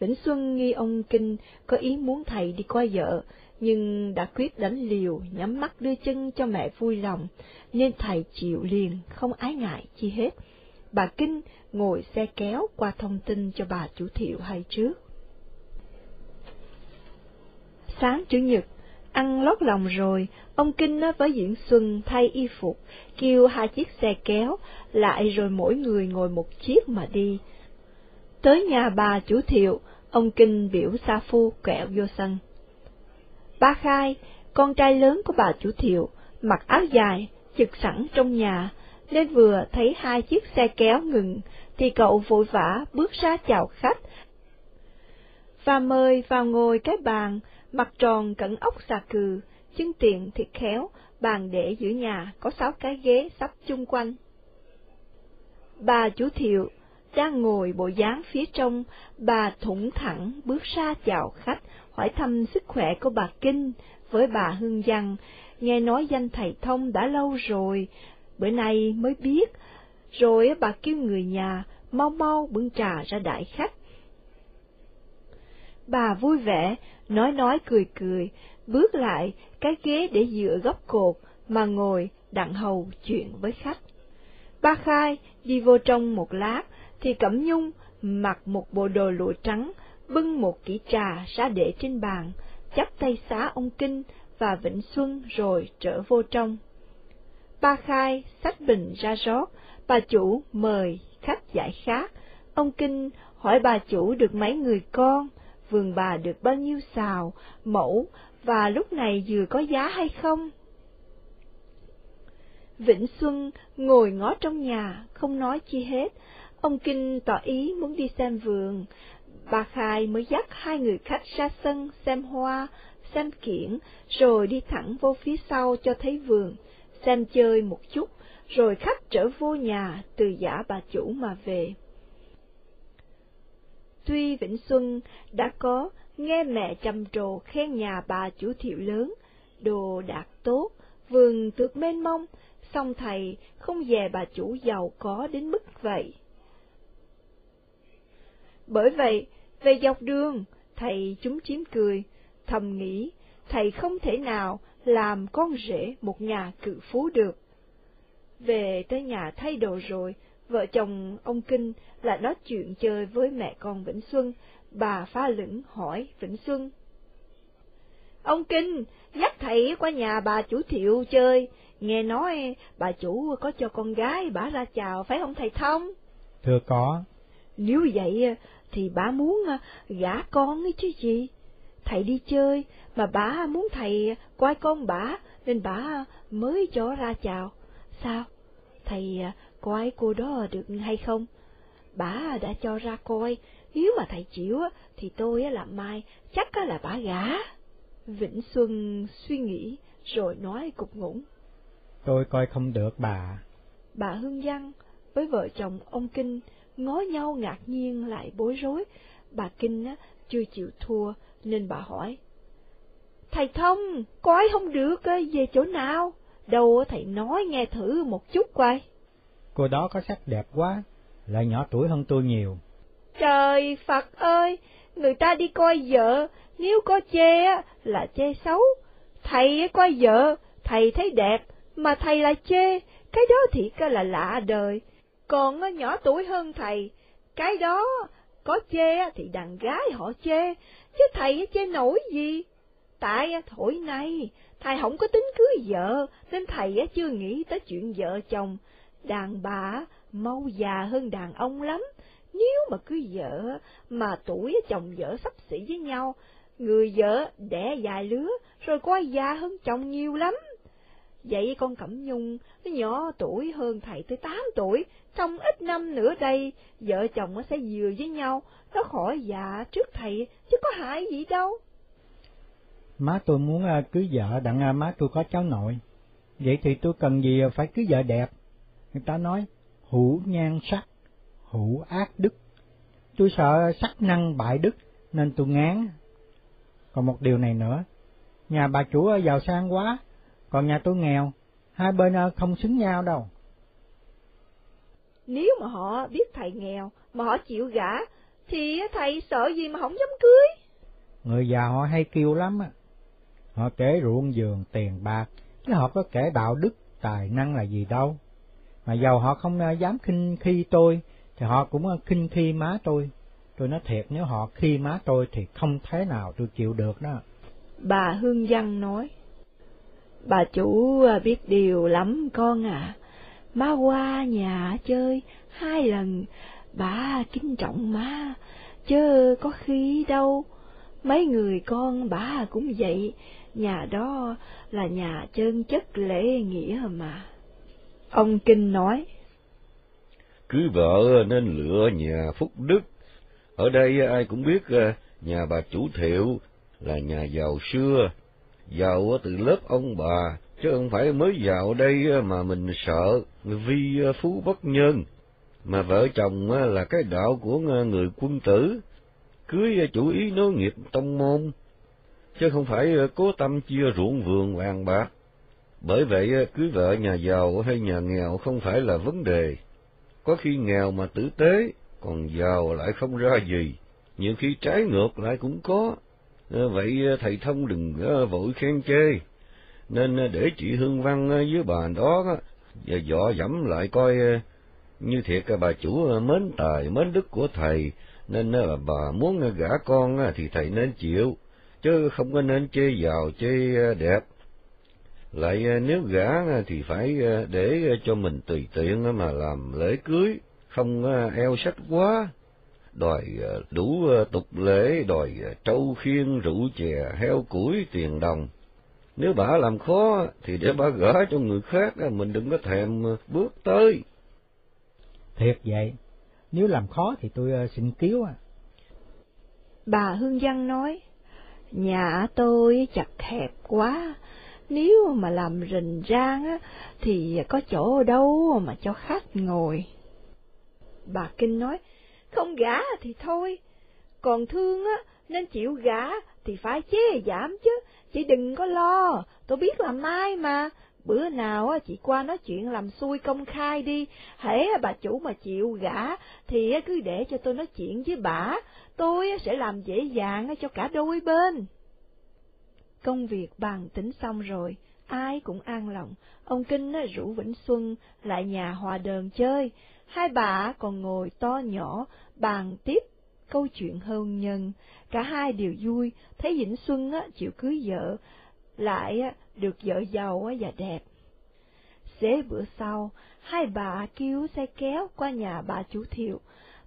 Vĩnh Xuân nghi ông Kinh có ý muốn thầy đi qua vợ, nhưng đã quyết đánh liều, nhắm mắt đưa chân cho mẹ vui lòng, nên thầy chịu liền, không ái ngại chi hết. Bà Kinh ngồi xe kéo qua thông tin cho bà chủ thiệu hay trước. Sáng Chủ nhật, ăn lót lòng rồi, ông Kinh với Diễn Xuân thay y phục, kêu hai chiếc xe kéo, lại rồi mỗi người ngồi một chiếc mà đi. Tới nhà bà chủ thiệu, ông Kinh biểu Sa Phu kẹo vô sân. Ba Khai, con trai lớn của bà chủ thiệu, mặc áo dài, trực sẵn trong nhà, nên vừa thấy hai chiếc xe kéo ngừng, thì cậu vội vã bước ra chào khách, và mời vào ngồi cái bàn, mặt tròn cẩn ốc xà cừ, chân tiện thiệt khéo, bàn để giữa nhà có sáu cái ghế sắp chung quanh. Bà chủ thiệu đang ngồi bộ dáng phía trong, bà thủng thẳng bước ra chào khách, hỏi thăm sức khỏe của bà Kinh với bà Hương giang nghe nói danh thầy thông đã lâu rồi, bữa nay mới biết, rồi bà kêu người nhà mau mau bưng trà ra đại khách. Bà vui vẻ, nói nói cười cười, bước lại cái ghế để dựa góc cột mà ngồi đặng hầu chuyện với khách. Ba Khai đi vô trong một lát, thì Cẩm Nhung mặc một bộ đồ lụa trắng, bưng một kỹ trà ra để trên bàn, chắp tay xá ông Kinh và Vĩnh Xuân rồi trở vô trong. Ba Khai sách bình ra rót, bà chủ mời khách giải khát, ông Kinh hỏi bà chủ được mấy người con, vườn bà được bao nhiêu xào, mẫu, và lúc này vừa có giá hay không? Vĩnh Xuân ngồi ngó trong nhà, không nói chi hết, Ông Kinh tỏ ý muốn đi xem vườn, bà Khai mới dắt hai người khách ra sân xem hoa, xem kiển, rồi đi thẳng vô phía sau cho thấy vườn, xem chơi một chút, rồi khách trở vô nhà từ giả bà chủ mà về. Tuy Vĩnh Xuân đã có nghe mẹ trầm trồ khen nhà bà chủ thiệu lớn, đồ đạt tốt, vườn tược mênh mông, song thầy không về bà chủ giàu có đến mức vậy. Bởi vậy, về dọc đường, thầy chúng chiếm cười, thầm nghĩ, thầy không thể nào làm con rể một nhà cự phú được. Về tới nhà thay đồ rồi, vợ chồng ông Kinh lại nói chuyện chơi với mẹ con Vĩnh Xuân, bà pha lửng hỏi Vĩnh Xuân. Ông Kinh, dắt thầy qua nhà bà chủ thiệu chơi, nghe nói bà chủ có cho con gái bà ra chào phải không thầy Thông? Thưa có. Nếu vậy thì bà muốn gả con ấy chứ gì? Thầy đi chơi mà bà muốn thầy coi con bà nên bà mới cho ra chào. Sao? Thầy coi cô đó được hay không? Bà đã cho ra coi, nếu mà thầy chịu thì tôi làm mai chắc là bà gả. Vĩnh Xuân suy nghĩ rồi nói cục ngủng. Tôi coi không được bà. Bà Hương Văn với vợ chồng ông Kinh ngó nhau ngạc nhiên lại bối rối. Bà Kinh á, chưa chịu thua nên bà hỏi. Thầy Thông, coi không được về chỗ nào? Đâu thầy nói nghe thử một chút coi. Cô đó có sắc đẹp quá, lại nhỏ tuổi hơn tôi nhiều. Trời Phật ơi, người ta đi coi vợ, nếu có chê là chê xấu. Thầy coi vợ, thầy thấy đẹp, mà thầy lại chê, cái đó thiệt là lạ đời. Còn nhỏ tuổi hơn thầy, cái đó có chê thì đàn gái họ chê, chứ thầy chê nổi gì. Tại thổi này, thầy không có tính cưới vợ, nên thầy chưa nghĩ tới chuyện vợ chồng. Đàn bà mau già hơn đàn ông lắm, nếu mà cưới vợ mà tuổi chồng vợ sắp xỉ với nhau, người vợ đẻ dài lứa rồi coi già hơn chồng nhiều lắm. Vậy con Cẩm Nhung, nó nhỏ tuổi hơn thầy tới tám tuổi, trong ít năm nữa đây, vợ chồng nó sẽ vừa với nhau, nó khỏi già trước thầy, chứ có hại gì đâu. Má tôi muốn à, cưới vợ đặng à, má tôi có cháu nội. Vậy thì tôi cần gì à, phải cưới vợ đẹp? Người ta nói, hữu nhan sắc, hữu ác đức. Tôi sợ sắc năng bại đức, nên tôi ngán. Còn một điều này nữa, nhà bà chủ giàu sang quá, còn nhà tôi nghèo, hai bên à, không xứng nhau đâu. Nếu mà họ biết thầy nghèo, mà họ chịu gả, thì thầy sợ gì mà không dám cưới? Người già họ hay kêu lắm á. Họ kể ruộng vườn, tiền bạc, chứ họ có kể đạo đức, tài năng là gì đâu. Mà giàu họ không à, dám khinh khi tôi, thì họ cũng à, khinh khi má tôi. Tôi nói thiệt nếu họ khi má tôi thì không thế nào tôi chịu được đó. Bà Hương Văn nói, Bà chủ à, biết điều lắm con à, má qua nhà chơi hai lần, bà kính trọng má, chớ có khi đâu, mấy người con bà cũng vậy, nhà đó là nhà chân chất lễ nghĩa mà. Ông Kinh nói, cứ vợ nên lựa nhà phúc đức, ở đây ai cũng biết à, nhà bà chủ thiệu là nhà giàu xưa, giàu từ lớp ông bà, chứ không phải mới vào đây mà mình sợ vi phú bất nhân. Mà vợ chồng là cái đạo của người quân tử, cưới chủ ý nối nghiệp tông môn, chứ không phải cố tâm chia ruộng vườn vàng bạc. Bởi vậy, cưới vợ nhà giàu hay nhà nghèo không phải là vấn đề. Có khi nghèo mà tử tế, còn giàu lại không ra gì, nhiều khi trái ngược lại cũng có. Ờ, vậy ờ, thầy thông đừng ờ, vội khen chê, nên để chị Hương Văn với bà đó và dọ dẫm lại coi như thiệt bà chủ mến tài mến đức của thầy, nên bà muốn gả con thì thầy nên chịu, chứ không có nên chê giàu chê đẹp. Lại nếu gả thì phải để cho mình tùy tiện mà làm lễ cưới, không eo sách quá đòi đủ tục lễ, đòi trâu khiên, rượu chè, heo củi, tiền đồng. Nếu bà làm khó, thì để bà gỡ cho người khác, mình đừng có thèm bước tới. Thiệt vậy, nếu làm khó thì tôi xin cứu à. Bà Hương Văn nói, nhà tôi chặt hẹp quá, nếu mà làm rình rang á, thì có chỗ đâu mà cho khách ngồi. Bà Kinh nói, không gả thì thôi, còn thương á, nên chịu gả thì phải chế giảm chứ, chị đừng có lo, tôi biết làm mai mà, bữa nào á chị qua nói chuyện làm xui công khai đi, hễ bà chủ mà chịu gả thì cứ để cho tôi nói chuyện với bà, tôi sẽ làm dễ dàng cho cả đôi bên. Công việc bàn tính xong rồi, ai cũng an lòng, ông Kinh rủ Vĩnh Xuân lại nhà hòa đờn chơi, hai bà còn ngồi to nhỏ, bàn tiếp câu chuyện hôn nhân, cả hai đều vui, thấy Vĩnh Xuân á, chịu cưới vợ, lại á, được vợ giàu á, và đẹp. Xế bữa sau, hai bà kêu xe kéo qua nhà bà chủ thiệu.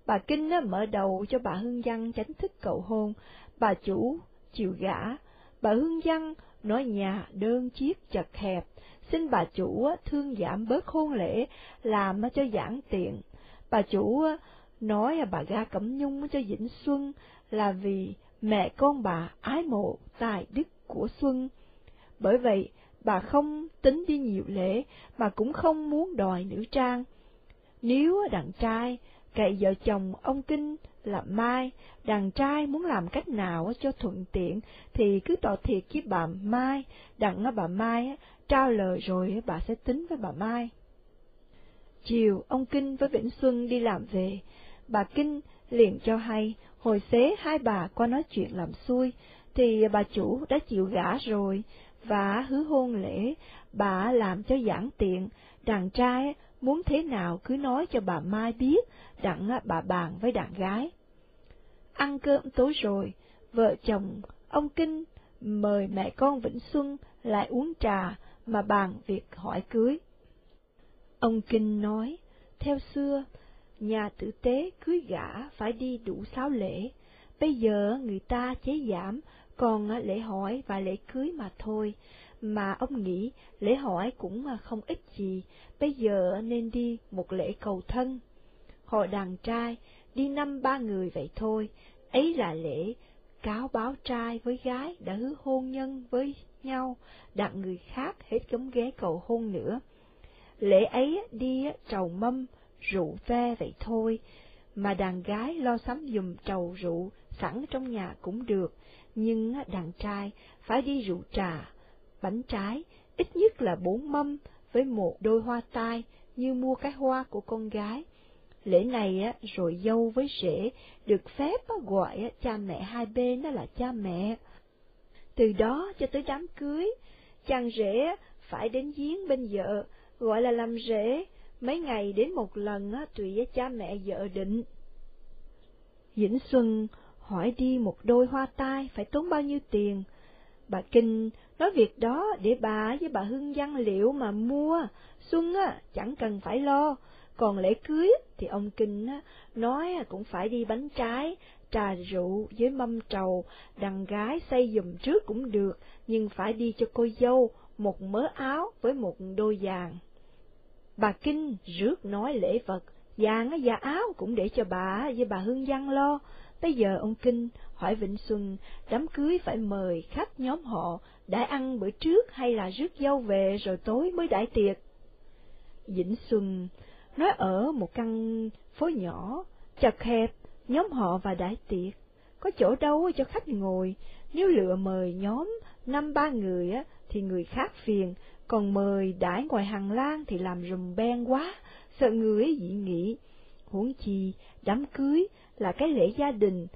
Bà Kinh á, mở đầu cho bà Hương Văn tránh thức cầu hôn, bà chủ chịu gả. Bà Hương Văn nói nhà đơn chiếc chật hẹp, xin bà chủ thương giảm bớt hôn lễ, làm cho giản tiện. Bà chủ nói à, bà ga Cẩm Nhung cho Vĩnh Xuân là vì mẹ con bà ái mộ tài đức của Xuân. Bởi vậy, bà không tính đi nhiều lễ, mà cũng không muốn đòi nữ trang. Nếu đàn trai cậy vợ chồng ông Kinh là Mai, đàn trai muốn làm cách nào cho thuận tiện thì cứ tỏ thiệt với bà Mai, đặng bà Mai trao lời rồi bà sẽ tính với bà Mai. Chiều, ông Kinh với Vĩnh Xuân đi làm về, bà Kinh liền cho hay, hồi xế hai bà qua nói chuyện làm xui, thì bà chủ đã chịu gả rồi, và hứa hôn lễ, bà làm cho giản tiện, đàn trai muốn thế nào cứ nói cho bà Mai biết, đặng bà bàn với đàn gái. Ăn cơm tối rồi, vợ chồng, ông Kinh mời mẹ con Vĩnh Xuân lại uống trà mà bàn việc hỏi cưới. Ông Kinh nói, theo xưa, nhà tử tế cưới gả phải đi đủ sáu lễ, bây giờ người ta chế giảm, còn à, lễ hỏi và lễ cưới mà thôi, mà ông nghĩ lễ hỏi cũng à, không ít gì, bây giờ nên đi một lễ cầu thân. Họ đàn trai, đi năm ba người vậy thôi, ấy là lễ cáo báo trai với gái đã hứa hôn nhân với nhau, đặt người khác hết cấm ghé cầu hôn nữa. Lễ ấy đi à, trầu mâm, rượu ve vậy thôi, mà đàn gái lo sắm dùm trầu rượu sẵn trong nhà cũng được, nhưng đàn trai phải đi rượu trà, bánh trái, ít nhất là bốn mâm với một đôi hoa tai như mua cái hoa của con gái. Lễ này á, rồi dâu với rể được phép gọi cha mẹ hai bên đó là cha mẹ. Từ đó cho tới đám cưới, chàng rể phải đến giếng bên vợ, gọi là làm rể, mấy ngày đến một lần tùy với cha mẹ vợ định. Vĩnh Xuân hỏi đi một đôi hoa tai phải tốn bao nhiêu tiền. Bà Kinh nói việc đó để bà với bà Hưng Văn liệu mà mua, Xuân á chẳng cần phải lo, còn lễ cưới thì ông Kinh á, nói cũng phải đi bánh trái, trà rượu với mâm trầu, đàn gái xây dùm trước cũng được, nhưng phải đi cho cô dâu một mớ áo với một đôi vàng. Bà Kinh rước nói lễ vật, vàng và áo cũng để cho bà với bà Hương Văn lo. Bây giờ ông Kinh hỏi Vịnh Xuân, đám cưới phải mời khách nhóm họ, đã ăn bữa trước hay là rước dâu về rồi tối mới đãi tiệc? Vĩnh Xuân nói ở một căn phố nhỏ, chật hẹp, nhóm họ và đãi tiệc, có chỗ đâu cho khách ngồi, nếu lựa mời nhóm năm ba người á, thì người khác phiền, còn mời đãi ngoài hàng lang thì làm rùm ben quá, sợ người ấy dị nghị. Huống chi, đám cưới là cái lễ gia đình,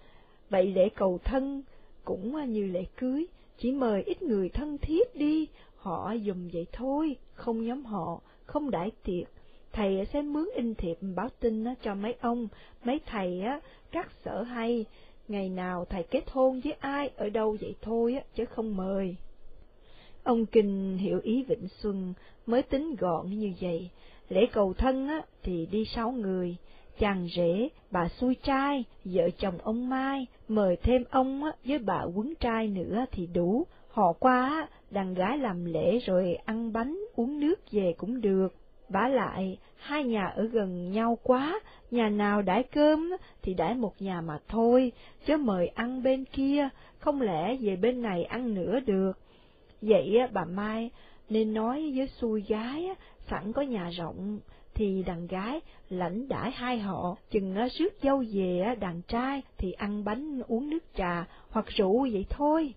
vậy lễ cầu thân cũng như lễ cưới, chỉ mời ít người thân thiết đi, họ dùng vậy thôi, không nhóm họ, không đãi tiệc. Thầy sẽ mướn in thiệp báo tin cho mấy ông, mấy thầy á, các sở hay, ngày nào thầy kết hôn với ai ở đâu vậy thôi chứ không mời. Ông Kinh hiểu ý Vịnh Xuân mới tính gọn như vậy, lễ cầu thân á thì đi sáu người, chàng rể, bà xui trai, vợ chồng ông Mai, mời thêm ông á với bà quấn trai nữa thì đủ, họ qua đàn gái làm lễ rồi ăn bánh uống nước về cũng được. Bả lại, hai nhà ở gần nhau quá, nhà nào đãi cơm thì đãi một nhà mà thôi, chứ mời ăn bên kia, không lẽ về bên này ăn nữa được. Vậy bà Mai nên nói với xui gái, sẵn có nhà rộng, thì đàn gái lãnh đãi hai họ, chừng rước dâu về đàn trai thì ăn bánh uống nước trà hoặc rượu vậy thôi.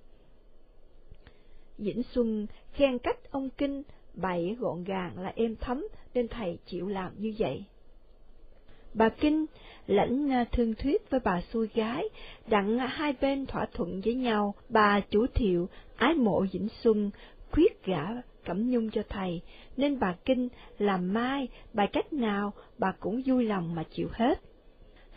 Vĩnh Xuân khen cách ông Kinh bày gọn gàng là êm thấm nên thầy chịu làm như vậy. Bà Kinh lẫn à, thương thuyết với bà xui gái, đặng hai bên thỏa thuận với nhau, bà chủ thiệu ái mộ Vĩnh Xuân, quyết gả Cẩm Nhung cho thầy, nên bà Kinh làm mai, bài cách nào bà cũng vui lòng mà chịu hết.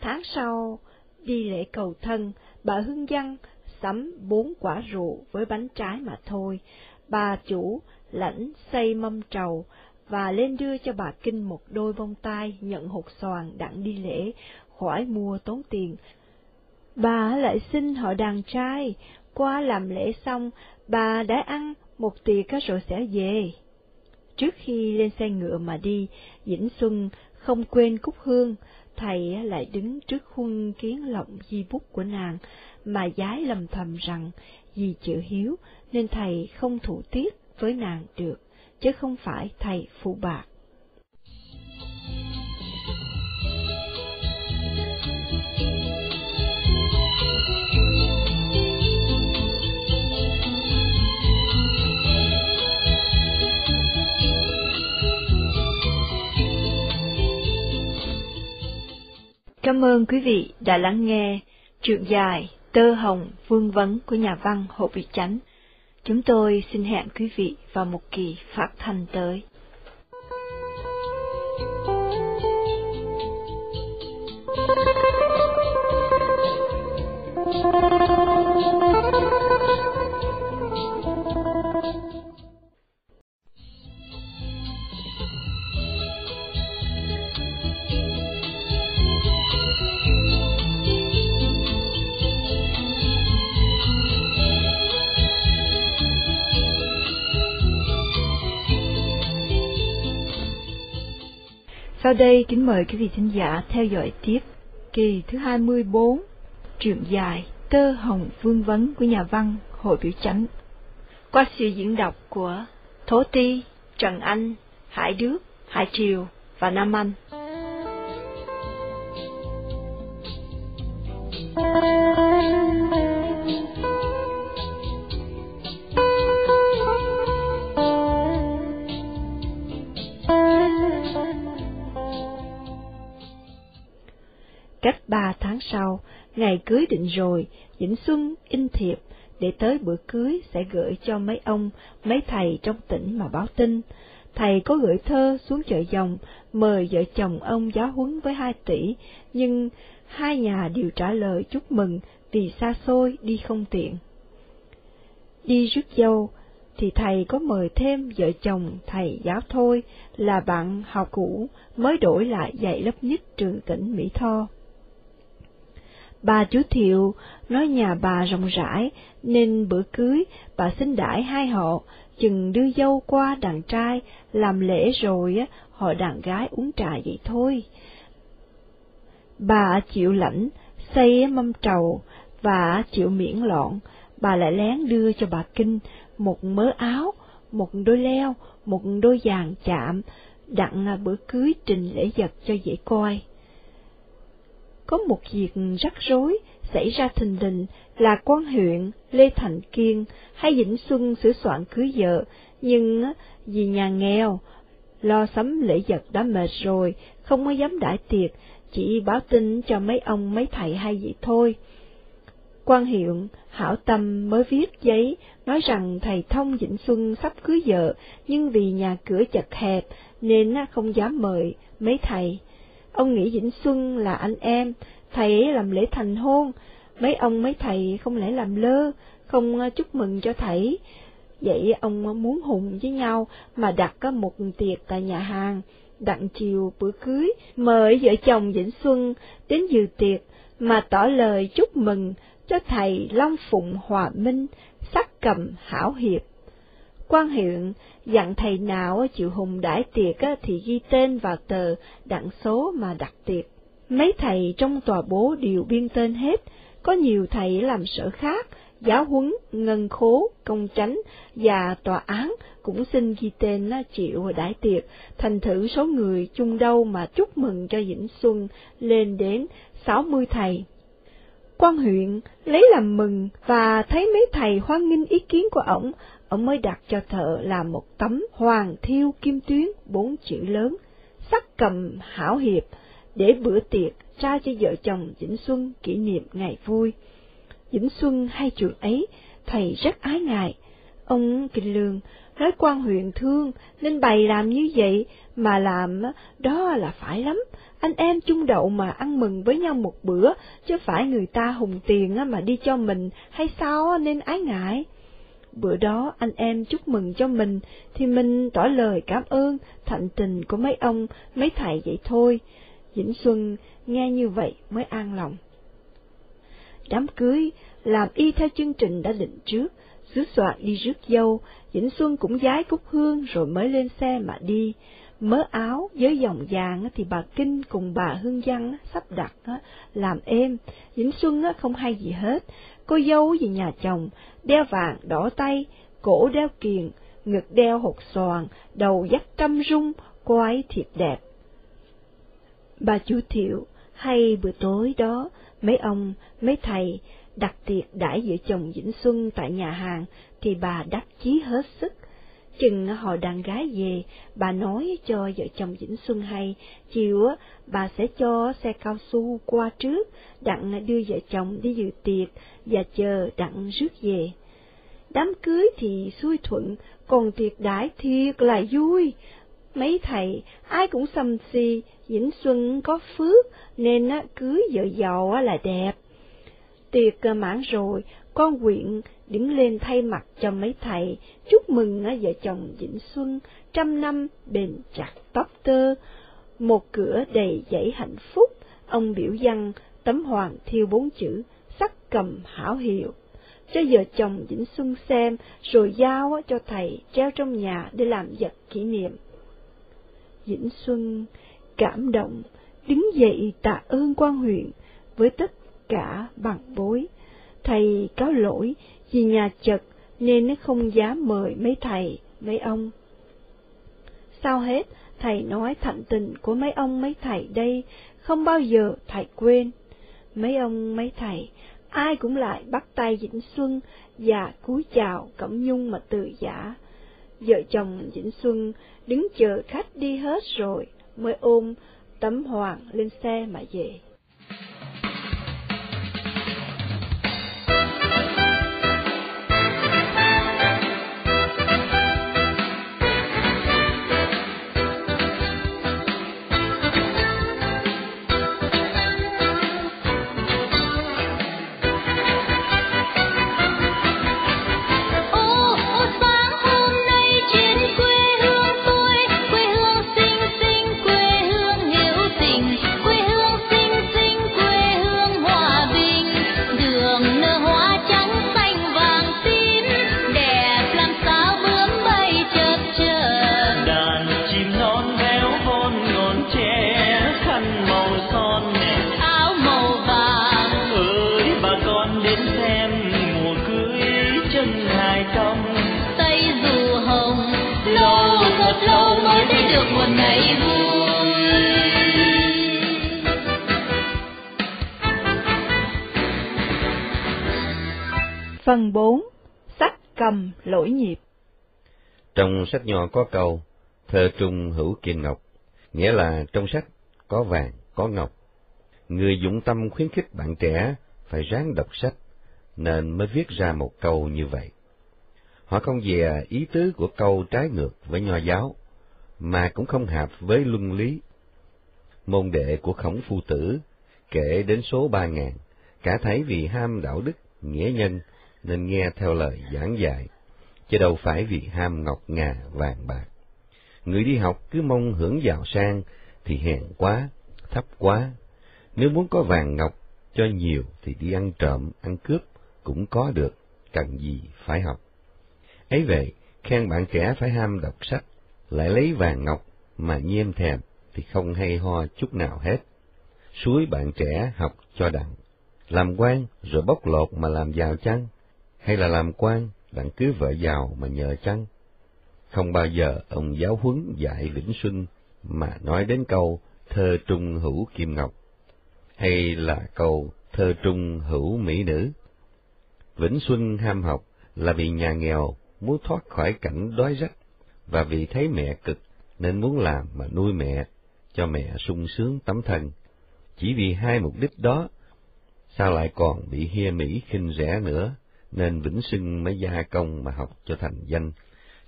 Tháng sau, đi lễ cầu thân, bà Hương Văn sắm bốn quả rượu với bánh trái mà thôi. Bà chủ lãnh xây mâm trầu và lên đưa cho bà Kinh một đôi bông tai nhận hột xoàn đặng đi lễ, khỏi mua tốn tiền. Bà lại xin họ đàn trai, qua làm lễ xong, bà đã ăn một tiệc rồi sẽ về. Trước khi lên xe ngựa mà đi, Vĩnh Xuân không quên cúc hương, thầy lại đứng trước khuôn kiến lộng di bút của nàng, mà giái lầm thầm rằng vì chữ hiếu nên thầy không thủ tiết với nàng được, chứ không phải thầy phụ bạc. Cảm ơn quý vị đã lắng nghe truyện dài Tơ Hồng Vương Vấn của nhà văn Hồ Bị Chánh. Chúng tôi xin hẹn quý vị vào một kỳ phát thanh tới. Sau đây kính mời quý vị thính giả theo dõi tiếp kỳ thứ 24, truyện dài Tơ Hồng Vương Vấn của nhà văn Hội Biểu Chánh. Qua sự diễn đọc của Thố Ti, Trần Anh, Hải Đức, Hải Triều và Nam Anh. Ba tháng sau, ngày cưới định rồi, Vĩnh Xuân in thiệp để tới bữa cưới sẽ gửi cho mấy ông, mấy thầy trong tỉnh mà báo tin. Thầy có gửi thơ xuống chợ dòng, mời vợ chồng ông giáo huấn với hai tỷ, nhưng hai nhà đều trả lời chúc mừng vì xa xôi đi không tiện. Đi rước dâu, thì thầy có mời thêm vợ chồng thầy giáo thôi là bạn học cũ mới đổi lại dạy lớp nhất trường tỉnh Mỹ Tho. Bà chú Thiệu nói nhà bà rộng rãi, nên bữa cưới bà xin đãi hai họ, chừng đưa dâu qua đàn trai, làm lễ rồi họ đàn gái uống trà vậy thôi. Bà chịu lãnh, xây mâm trầu, và chịu miễn lọn, bà lại lén đưa cho bà Kinh một mớ áo, một đôi leo, một đôi vàng chạm, đặng bữa cưới trình lễ vật cho dễ coi có một việc rắc rối xảy ra thình lình là quan huyện Lê Thành Kiên hay Vĩnh Xuân sửa soạn cưới vợ, nhưng vì nhà nghèo, lo sắm lễ vật đã mệt rồi, không có dám đãi tiệc, chỉ báo tin cho mấy ông mấy thầy hay vậy thôi. Quan huyện hảo tâm mới viết giấy nói rằng thầy thông Vĩnh Xuân sắp cưới vợ, nhưng vì nhà cửa chật hẹp nên không dám mời mấy thầy. Ông nghĩ Vĩnh Xuân là anh em, thầy ấy làm lễ thành hôn, mấy ông mấy thầy không lẽ làm lơ, không ờ, chúc mừng cho thầy. Vậy ông ờ, muốn hùng với nhau mà đặt có một tiệc tại nhà hàng, đặng chiều bữa cưới, mời vợ chồng Vĩnh Xuân đến dự tiệc mà tỏ lời chúc mừng cho thầy Long Phụng Hòa Minh, sắc cầm hảo hiệp. Quan huyện dặn thầy nào chịu hùng đãi tiệc thì ghi tên vào tờ đặng số mà đặt tiệc. Mấy thầy trong tòa bố đều biên tên hết, có nhiều thầy làm sở khác, giáo huấn, ngân khố, công chánh và tòa án cũng xin ghi tên chịu đãi tiệc, thành thử số người chung đâu mà chúc mừng cho Vĩnh Xuân lên đến sáu mươi thầy. Quan huyện lấy làm mừng và thấy mấy thầy hoan nghênh ý kiến của ổng, ông mới đặt cho thợ làm một tấm hoàng thiêu kim tuyến bốn chữ lớn, sắc cầm hảo hiệp, để bữa tiệc trao cho vợ chồng Vĩnh Xuân kỷ niệm ngày vui. Vĩnh Xuân hay chuyện ấy, thầy rất ái ngại. Ông Kinh Lương nói quan huyện thương, nên bày làm như vậy, mà làm đó là phải lắm. Anh em chung đậu mà ăn mừng với nhau một bữa, chứ phải người ta hùng tiền mà đi cho mình hay sao nên ái ngại. Bữa đó anh em chúc mừng cho mình, thì mình tỏ lời cảm ơn, thạnh tình của mấy ông, mấy thầy vậy thôi. Vĩnh Xuân nghe như vậy mới an lòng. Đám cưới làm y theo chương trình đã định trước, sứ soạn đi rước dâu, Vĩnh Xuân cũng giái cúc hương rồi mới lên xe mà đi. Mớ áo với dòng vàng thì bà Kinh cùng bà Hương Văn sắp đặt làm êm, Vĩnh Xuân không hay gì hết. Cô dâu về nhà chồng, đeo vàng đỏ tay, cổ đeo kiền, ngực đeo hột xoàn, đầu dắt trăm rung, cô ấy thiệt đẹp. Bà chú Thiệu hay bữa tối đó, mấy ông, mấy thầy đặt tiệc đãi vợ chồng Vĩnh Xuân tại nhà hàng, thì bà đắc chí hết sức. Chừng họ đàn gái về, bà nói cho vợ chồng Vĩnh Xuân hay, chiều bà sẽ cho xe cao su qua trước, đặng đưa vợ chồng đi dự tiệc và chờ đặng rước về. Đám cưới thì xuôi thuận, còn tiệc đãi thiệt là vui. Mấy thầy, ai cũng xăm xì, Vĩnh Xuân có phước, nên cưới vợ giàu là đẹp. Tiệc mãn rồi, con quyện đứng lên thay mặt cho mấy thầy, chúc mừng vợ chồng Vĩnh Xuân trăm năm bền chặt tóc tơ, một cửa đầy dãy hạnh phúc, ông biểu văn tấm hoàng thiêu bốn chữ, sắc cầm hảo hiệu. Cho vợ chồng Vĩnh Xuân xem, rồi giao cho thầy treo trong nhà để làm vật kỷ niệm. Vĩnh Xuân cảm động, đứng dậy tạ ơn quan huyện với tất cả bằng bối. Thầy cáo lỗi vì nhà chật nên nó không dám mời mấy thầy, mấy ông. Sau hết, thầy nói thạnh tình của mấy ông mấy thầy đây, không bao giờ thầy quên. Mấy ông mấy thầy, ai cũng lại bắt tay Vĩnh Xuân và cúi chào Cẩm Nhung mà từ giả. Vợ chồng Vĩnh Xuân đứng chờ khách đi hết rồi, mới ôm tấm hoàng lên xe mà về. Trong sách nhỏ có câu, thơ trung hữu kim ngọc, nghĩa là trong sách có vàng, có ngọc. Người dụng tâm khuyến khích bạn trẻ phải ráng đọc sách, nên mới viết ra một câu như vậy. Họ không về ý tứ của câu trái ngược với nho giáo, mà cũng không hợp với luân lý. Môn đệ của khổng phu tử kể đến số ba ngàn, cả thấy vì ham đạo đức, nghĩa nhân nên nghe theo lời giảng dạy, chứ đâu phải vì ham ngọc ngà vàng bạc. Người đi học cứ mong hưởng giàu sang thì hèn quá, thấp quá. Nếu muốn có vàng ngọc cho nhiều thì đi ăn trộm, ăn cướp cũng có được, cần gì phải học. Ấy vậy, khen bạn trẻ phải ham đọc sách, lại lấy vàng ngọc mà nhem thèm thì không hay ho chút nào hết. Suối bạn trẻ học cho đặng, làm quan rồi bóc lột mà làm giàu chăng? hay là làm quan, đặng cứ vợ giàu mà nhờ chăng? Không bao giờ ông giáo huấn dạy Vĩnh Xuân mà nói đến câu thơ trung hữu kim ngọc, hay là câu thơ trung hữu mỹ nữ. Vĩnh Xuân ham học là vì nhà nghèo muốn thoát khỏi cảnh đói rách, và vì thấy mẹ cực nên muốn làm mà nuôi mẹ, cho mẹ sung sướng tấm thân. Chỉ vì hai mục đích đó, sao lại còn bị hia mỹ khinh rẻ nữa? Nên Vĩnh Sưng mới gia công mà học cho thành danh,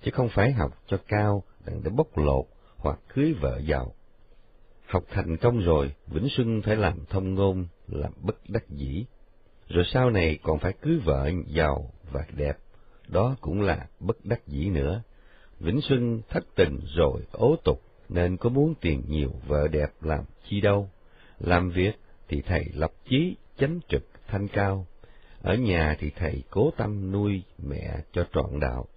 chứ không phải học cho cao đặng để bóc lột hoặc cưới vợ giàu. Học thành công rồi, Vĩnh Xuân phải làm thông ngôn, làm bất đắc dĩ. Rồi sau này còn phải cưới vợ giàu và đẹp, đó cũng là bất đắc dĩ nữa. Vĩnh Xuân thất tình rồi ố tục, nên có muốn tiền nhiều vợ đẹp làm chi đâu. Làm việc thì thầy lập chí, chánh trực, thanh cao. Ở nhà thì thầy cố tâm nuôi mẹ cho trọn đạo.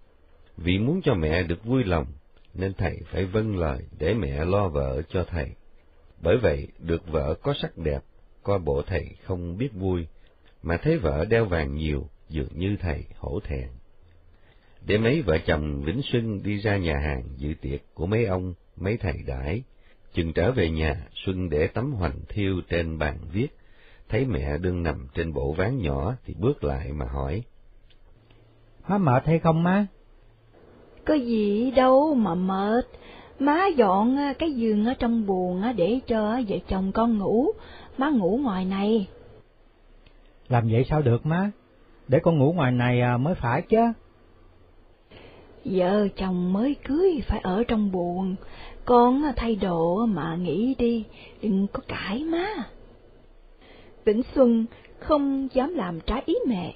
Vì muốn cho mẹ được vui lòng, nên thầy phải vâng lời để mẹ lo vợ cho thầy. Bởi vậy, được vợ có sắc đẹp, coi bộ thầy không biết vui, mà thấy vợ đeo vàng nhiều, dường như thầy hổ thẹn. Để mấy vợ chồng Vĩnh Xuân đi ra nhà hàng dự tiệc của mấy ông, mấy thầy đãi, chừng trở về nhà, Xuân để tấm hoành thiêu trên bàn viết, thấy mẹ đương nằm trên bộ ván nhỏ thì bước lại mà hỏi. Má mệt hay không má? Có gì đâu mà mệt, má dọn cái giường ở trong buồng để cho vợ chồng con ngủ, má ngủ ngoài này. Làm vậy sao được má? Để con ngủ ngoài này à, mới phải chứ. Vợ chồng mới cưới phải ở trong buồng, con thay đồ mà nghỉ đi, đừng có cãi má. Vĩnh Xuân không dám làm trái ý mẹ,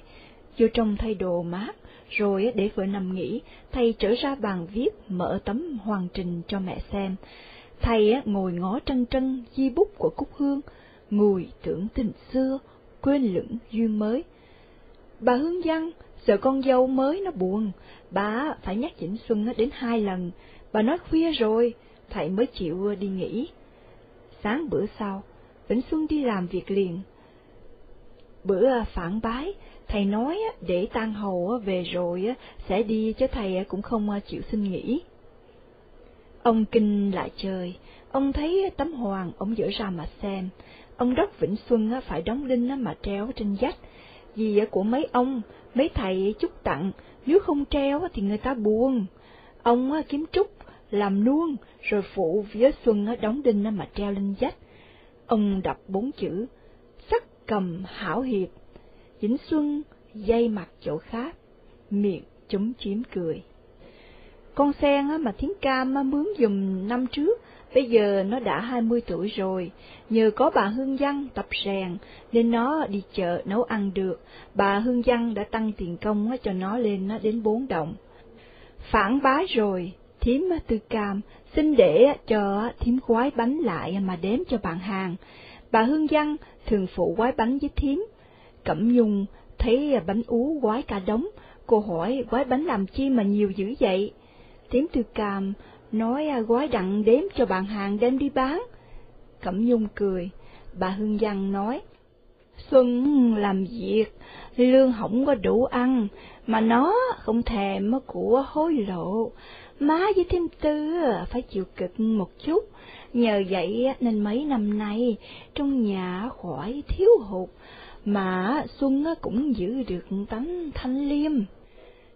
vô trong thay đồ mát, rồi để vợ nằm nghỉ, thầy trở ra bàn viết mở tấm hoàn trình cho mẹ xem. Thầy ngồi ngó trân trân di bút của Cúc Hương, ngồi tưởng tình xưa, quên lửng duyên mới. Bà Hương Giang sợ con dâu mới nó buồn, bà phải nhắc Vĩnh Xuân đến hai lần, bà nói khuya rồi, thầy mới chịu đi nghỉ. Sáng bữa sau, Vĩnh Xuân đi làm việc liền. Bữa phản bái, thầy nói để tan hầu về rồi sẽ đi chứ thầy cũng không à, chịu xin nghỉ. Ông kinh lại chơi, ông thấy tấm hoàng, ông dở ra mà xem. Ông đốc Vĩnh Xuân phải đóng đinh mà treo trên vách, vì à, của mấy ông, mấy thầy chúc tặng, nếu không treo thì người ta buồn. Ông kiếm trúc, làm nuông, rồi phụ phía Xuân đóng đinh mà treo lên vách. Ông đọc bốn chữ, cầm hảo hiệp, Vĩnh Xuân dây mặt chỗ khác, miệng chúm chím cười. Con sen mà thiến cam mướn dùm năm trước, bây giờ nó đã hai mươi tuổi rồi, nhờ có bà Hương Văn tập rèn nên nó đi chợ nấu ăn được, bà Hương Văn đã tăng tiền công cho nó lên đến bốn đồng. Phản bái rồi, thiếm tư cam, xin để cho thiếm khoái bánh lại mà đếm cho bạn hàng. Bà Hương Văn thường phụ gói bánh với thím Cẩm Nhung thấy bánh ú gói cả đống, cô hỏi gói bánh làm chi mà nhiều dữ vậy? thím tư cam nói à, gói đặng đếm cho bạn hàng đem đi bán. Cẩm Nhung cười, bà Hương Văn nói, Xuân làm việc, lương không có đủ ăn, mà nó không thèm của hối lộ, má với thêm tư phải chịu cực một chút, nhờ vậy nên mấy năm nay trong nhà khỏi thiếu hụt, mà Xuân cũng giữ được tánh thanh liêm.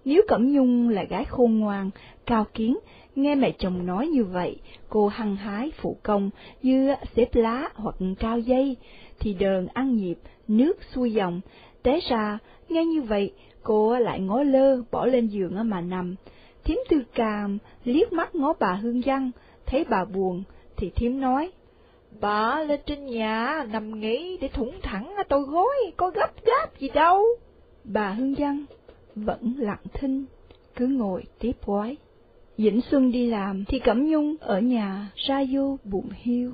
Nếu Cẩm Nhung là gái khôn ngoan, cao kiến, nghe mẹ chồng nói như vậy, cô hăng hái phụ công như xếp lá hoặc cao dây, thì đờn ăn nhịp, nước xuôi dòng. Té ra, nghe như vậy, cô lại ngó lơ bỏ lên giường mà nằm. Thiếm tư càm liếc mắt ngó bà Hương Văn, thấy bà buồn, thì thím nói, Bà lên trên nhà nằm nghỉ để thủng thẳng tôi gối, có gấp gáp gì đâu. Bà Hương Văn vẫn lặng thinh, cứ ngồi tiếp gói. Vĩnh Xuân đi làm thì Cẩm Nhung ở nhà ra vô buồn hiu.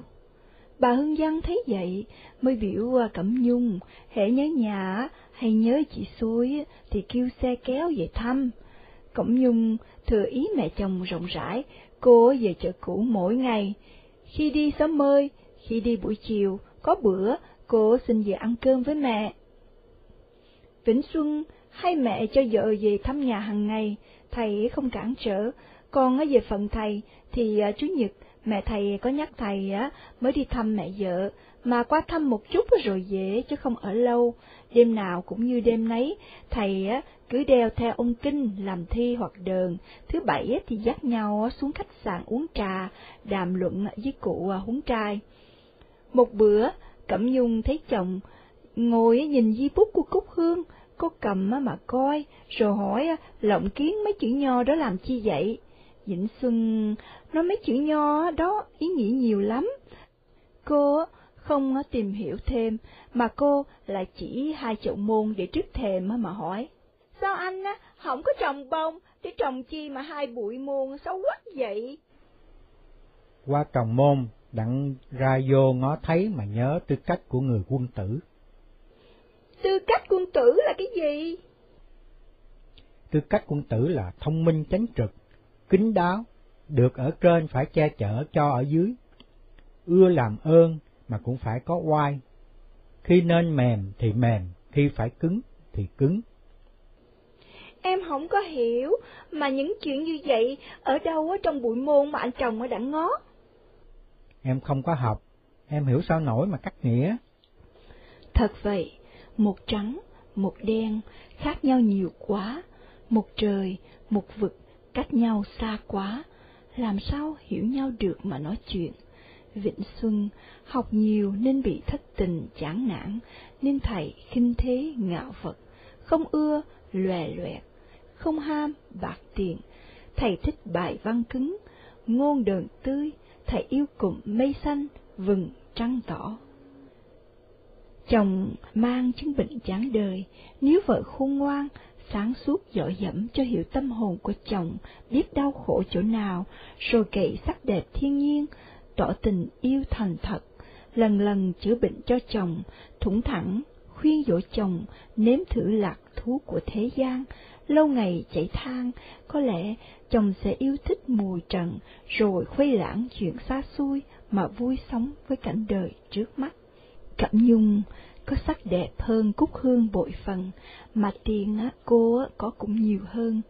Bà Hương Văn thấy vậy mới biểu Cẩm Nhung, hễ nhớ nhà hay nhớ chị xuôi thì kêu xe kéo về thăm. Cẩm Nhung thừa ý mẹ chồng rộng rãi, cô về chợ cũ mỗi ngày. Khi đi sớm mơi, khi đi buổi chiều, có bữa cô xin về ăn cơm với mẹ. Vĩnh Xuân hay mẹ cho vợ về thăm nhà hàng ngày, thầy không cản trở, còn về phần thầy thì ờ, chủ nhật mẹ thầy có nhắc thầy á mới đi thăm mẹ vợ, mà qua thăm một chút rồi về chứ không ở lâu. Đêm nào cũng như đêm nấy, thầy á cứ đeo theo ông kinh làm thi hoặc đờn. Thứ bảy thì dắt nhau xuống khách sạn uống trà, đàm luận với cụ à, huống trai. Một bữa, Cẩm Nhung thấy chồng ngồi nhìn di bút của Cúc Hương, cô cầm mà coi, rồi hỏi lộng kiến mấy chữ nho đó làm chi vậy? Vĩnh Xuân nói mấy chữ nho đó ý nghĩa nhiều lắm. Cô không tìm hiểu thêm, mà cô lại chỉ hai chậu môn để trước thềm mà hỏi. Sao anh á, không có trồng bông, để trồng chi mà hai bụi môn xấu quá vậy? Qua trồng môn, đặng ra vô ngó thấy mà nhớ tư cách của người quân tử. Tư cách quân tử là cái gì? Tư cách quân tử là thông minh chánh trực, kính đáo, được ở trên phải che chở cho ở dưới, ưa làm ơn mà cũng phải có oai. Khi nên mềm thì mềm, khi phải cứng thì cứng. Em không có hiểu, mà những chuyện như vậy ở đâu ở trong bụi môn mà anh chồng ở đặng ngó. Em không có học, em hiểu sao nổi mà cắt nghĩa. Thật vậy, một trắng, một đen, khác nhau nhiều quá, một trời, một vực, cách nhau xa quá, làm sao hiểu nhau được mà nói chuyện. Vĩnh Xuân học nhiều nên bị thất tình chán nản, nên thầy khinh thế ngạo vật, không ưa lòe loẹt, không ham bạc tiền. Thầy thích bài văn cứng, ngôn đờn tươi, thầy yêu cụm mây xanh, vừng trăng tỏ. Chồng mang chứng bệnh chán đời, nếu vợ khôn ngoan, sáng suốt dõi dẫm cho hiểu tâm hồn của chồng, biết đau khổ chỗ nào, rồi cậy sắc đẹp thiên nhiên, tỏ tình yêu thành thật, lần lần chữa bệnh cho chồng, thủng thẳng, khuyên dỗ chồng, nếm thử lạc thú của thế gian, lâu ngày chảy than, có lẽ chồng sẽ yêu thích mùi trần, rồi khuây lãng chuyện xa xôi mà vui sống với cảnh đời trước mắt. Cẩm Nhung có sắc đẹp hơn Cúc Hương bội phần, mà tiền á, cô có cũng nhiều hơn.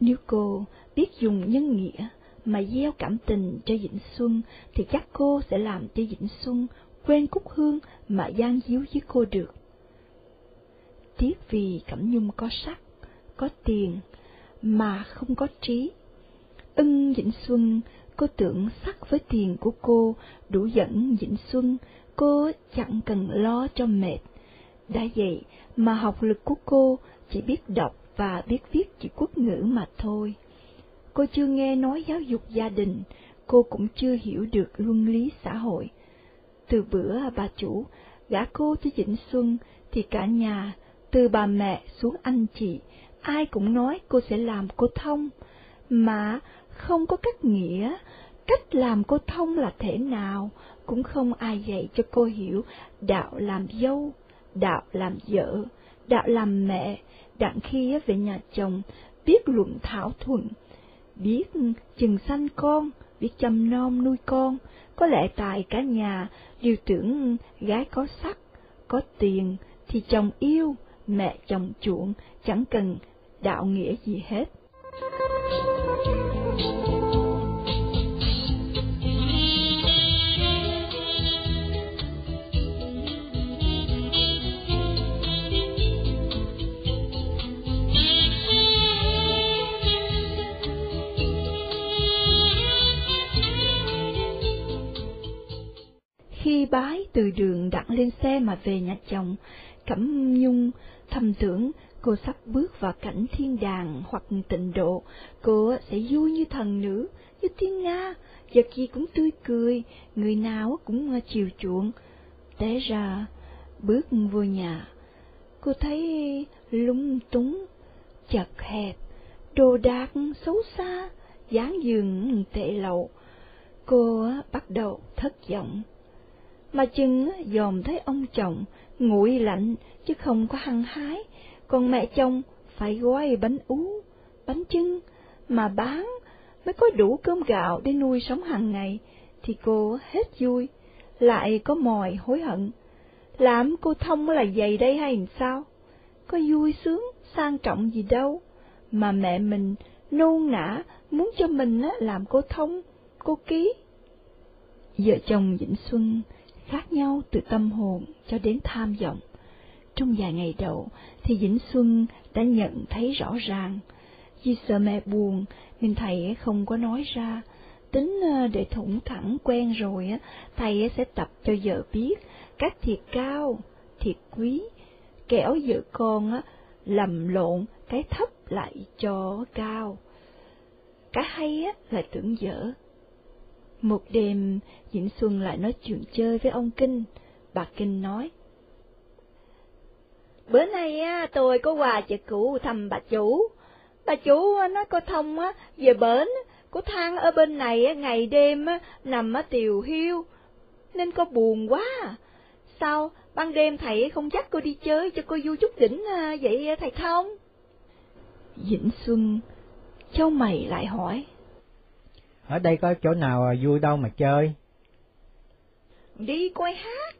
Nếu cô biết dùng nhân nghĩa mà gieo cảm tình cho Vĩnh Xuân, thì chắc cô sẽ làm cho Vĩnh Xuân quên Cúc Hương mà gian díu với cô được. Tiếc vì Cẩm Nhung có sắc, có tiền, mà không có trí. Ưng Vĩnh Xuân, cô tưởng sắc với tiền của cô đủ dẫn Vĩnh Xuân, cô chẳng cần lo cho mệt. Đã vậy mà học lực của cô chỉ biết đọc và biết viết chữ quốc ngữ mà thôi. Cô chưa nghe nói giáo dục gia đình, cô cũng chưa hiểu được luân lý xã hội. Từ bữa bà chủ gả cô cho Vĩnh Xuân thì cả nhà, từ bà mẹ xuống anh chị, ai cũng nói cô sẽ làm cô thông, mà không có cách nghĩa, cách làm cô thông là thế nào, cũng không ai dạy cho cô hiểu đạo làm dâu, đạo làm vợ, đạo làm mẹ, đặng khi về nhà chồng, biết luận thảo thuận, biết chừng sanh con, biết chăm nom nuôi con, có lẽ tại cả nhà đều tưởng gái có sắc, có tiền thì chồng yêu, mẹ chồng chuộng, chẳng cần đạo nghĩa gì hết. Khi bái từ đường đặng lên xe mà về nhà chồng, Cẩm Nhung thầm tưởng cô sắp bước vào cảnh thiên đàng hoặc tịnh độ, cô sẽ vui như thần nữ, như thiên nga, vật gì cũng tươi cười, người nào cũng chiều chuộng. Té ra, bước vô nhà, cô thấy lung túng, chật hẹp, đồ đạc xấu xa, dáng giường tệ lậu. Cô bắt đầu thất vọng mà chừng dòm thấy ông chồng nguội lạnh chứ không có hăng hái, còn mẹ chồng phải gói bánh ú, bánh trưng mà bán mới có đủ cơm gạo để nuôi sống hàng ngày, thì cô hết vui, lại có mòi hối hận. Làm cô thông là dày đây hay sao? Có vui sướng, sang trọng gì đâu, mà mẹ mình nôn nã muốn cho mình làm cô thông, cô ký. Vợ chồng Vĩnh Xuân khác nhau từ tâm hồn cho đến tham vọng. Trong vài ngày đầu thì Vĩnh Xuân đã nhận thấy rõ ràng, vì sợ mẹ buồn nên thầy không có nói ra, tính ờ, để thủng thẳng quen rồi thầy sẽ tập cho vợ biết các thiệt cao, thiệt quý, kẻo vợ con lầm lộn cái thấp lại cho cao. Cái hay á là tưởng dở. Một đêm, Vĩnh Xuân lại nói chuyện chơi với ông Kinh. Bà Kinh nói, Bữa nay á, tôi có quà chợ cũ thăm bà chủ. Bà chủ nói cô thông á, về bến, cô thang ở bên này ngày đêm nằm ở tiều hiu, nên có buồn quá. Sao ban đêm thầy không dắt cô đi chơi cho cô vui chút đỉnh à, vậy thầy không? Vĩnh Xuân, châu mày lại hỏi. Ở đây có chỗ nào à, vui đâu mà chơi? Đi coi hát,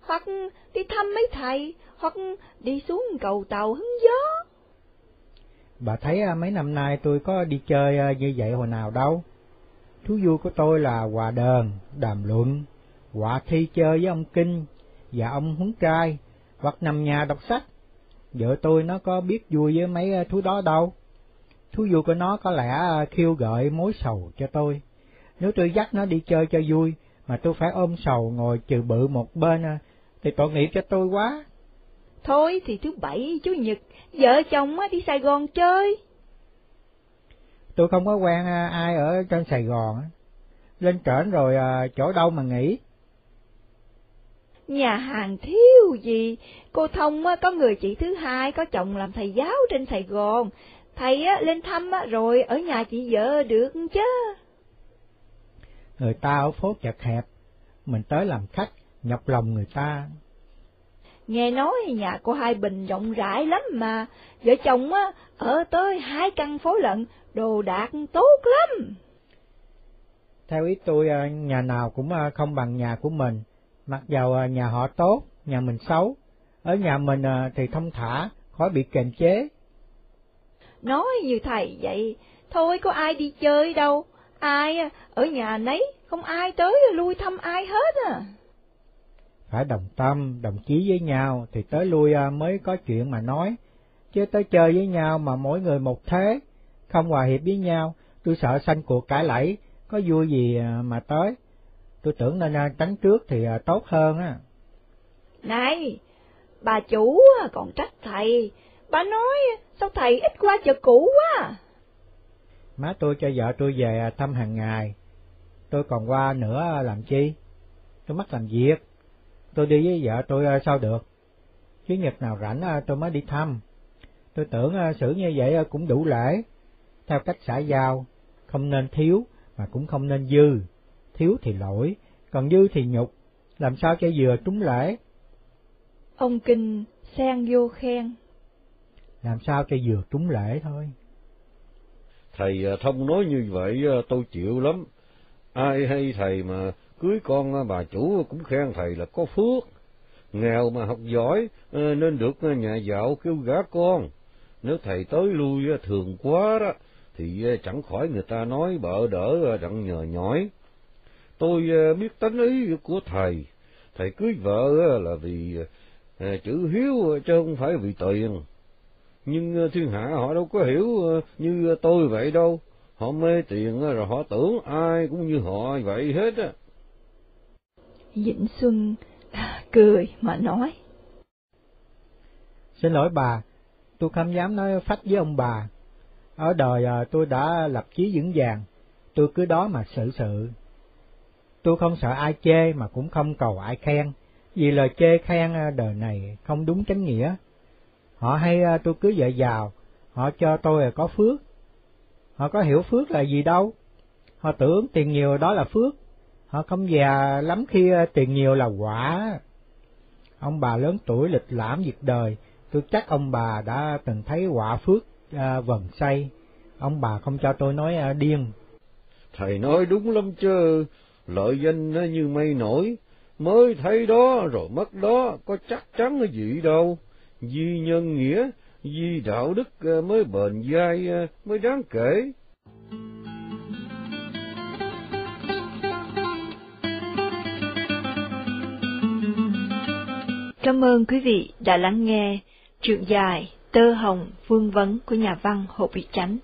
hoặc đi thăm mấy thầy, hoặc đi xuống cầu tàu hứng gió. Bà thấy à, mấy năm nay tôi có đi chơi à, như vậy hồi nào đâu. Thú vui của tôi là hòa đờn, đàm luận, họa thi chơi với ông Kinh và ông Huấn Trai, hoặc nằm nhà đọc sách. Vợ tôi nó có biết vui với mấy thú đó đâu. Thú vui của nó có lẽ khiêu gợi mối sầu cho tôi. Nếu tôi dắt nó đi chơi cho vui, mà tôi phải ôm sầu ngồi trừ bự một bên, thì tội nghiệp cho tôi quá. Thôi thì thứ bảy, chủ nhật, vợ chồng đi Sài Gòn chơi. Tôi không có quen à, ai ở trên Sài Gòn. Lên trển rồi à, chỗ đâu mà nghỉ. Nhà hàng thiếu gì, cô Thông có người chị thứ hai có chồng làm thầy giáo trên Sài Gòn. Thầy lên thăm rồi ở nhà chị vợ được chứ. Người ta ở phố chật hẹp, mình tới làm khách, nhọc lòng người ta. Nghe nói nhà cô Hai Bình rộng rãi lắm mà, vợ chồng á, ở tới hai căn phố lận, đồ đạc tốt lắm. Theo ý tôi, à, nhà nào cũng à, không bằng nhà của mình, mặc dầu à, nhà họ tốt, nhà mình xấu, ở nhà mình thì thông thả, khỏi bị kềm chế. Nói như thầy vậy, thôi có ai đi chơi đâu, ai ở nhà nấy, không ai tới lui thăm ai hết à phải đồng tâm, đồng chí với nhau thì tới lui à, mới có chuyện mà nói, chứ tới chơi với nhau mà mỗi người một thế, không hòa hiệp với nhau, tôi sợ sanh cuộc cãi lẫy, có vui gì à, mà tới. Tôi tưởng nên à, tránh trước thì tốt hơn á. Này, bà chủ còn trách thầy, bà nói sao thầy ít qua chợ cũ quá. Má tôi cho vợ tôi về thăm hàng ngày, tôi còn qua nữa làm chi? Tôi mắc làm việc tôi đi với vợ tôi ờ, sao được. Chủ nhật nào rảnh ờ, tôi mới đi thăm. Tôi tưởng ờ, xử như vậy cũng đủ lễ. Theo cách xã giao, không nên thiếu mà cũng không nên dư. Thiếu thì lỗi, còn dư thì nhục. Làm sao cho vừa trúng lễ? Ông Kinh xen vô khen. Làm sao cho vừa trúng lễ thôi. Thầy à, thông nói như vậy à, tôi chịu lắm. Ai hay thầy mà cưới con à, bà chủ cũng khen thầy là có phước, nghèo mà học giỏi nên được nhà giàu kêu gả con. Nếu thầy tới lui thường quá đó, thì chẳng khỏi người ta nói bợ đỡ đặng nhờ nhỏi. Tôi biết tánh ý của thầy, thầy cưới vợ là vì chữ hiếu chứ không phải vì tiền. Nhưng thiên hạ họ đâu có hiểu như tôi vậy đâu, họ mê tiền rồi họ tưởng ai cũng như họ vậy hết á. Vĩnh Xuân cười mà nói. Xin lỗi bà, tôi không dám nói phách với ông bà. Ở đời tôi đã lập chí vững vàng, tôi cứ đó mà xử sự. Tôi không sợ ai chê mà cũng không cầu ai khen, vì lời chê khen đời này không đúng chánh nghĩa. Họ hay à, tôi cứ vợ giàu, họ cho tôi là có phước. Họ có hiểu phước là gì đâu. Họ tưởng tiền nhiều đó là phước, họ không già lắm khi à, tiền nhiều là quả. Ông bà lớn tuổi lịch lãm việc đời, tôi chắc ông bà đã từng thấy quả phước à, vần say. Ông bà không cho tôi nói à, điên. Thầy nói đúng lắm chứ, lợi danh nó như mây nổi, mới thấy đó rồi mất đó, có chắc chắn cái gì đâu. Di nhân nghĩa, di đạo đức ờ, mới bền dai, ờ, mới đáng kể. Cảm ơn quý vị đã lắng nghe truyện dài Tơ Hồng Vương Vấn của nhà văn Hồ Bị Chánh.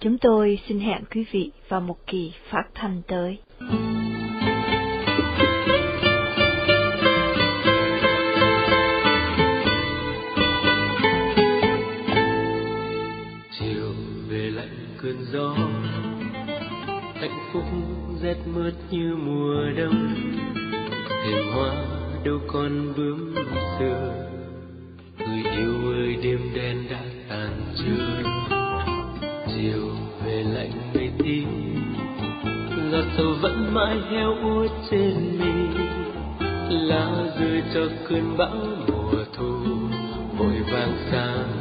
Chúng tôi xin hẹn quý vị vào một kỳ phát thanh tới. Gió. Hạnh phúc rét mướt như mùa đông. Thềm hoa đâu còn bướm xưa người yêu ơi, đêm đen đã tàn chưa chiều về lạnh mây tím giọt sầu vẫn mãi heo úa trên mi. Lá rơi cho cơn bão mùa thu. Vội vàng sang.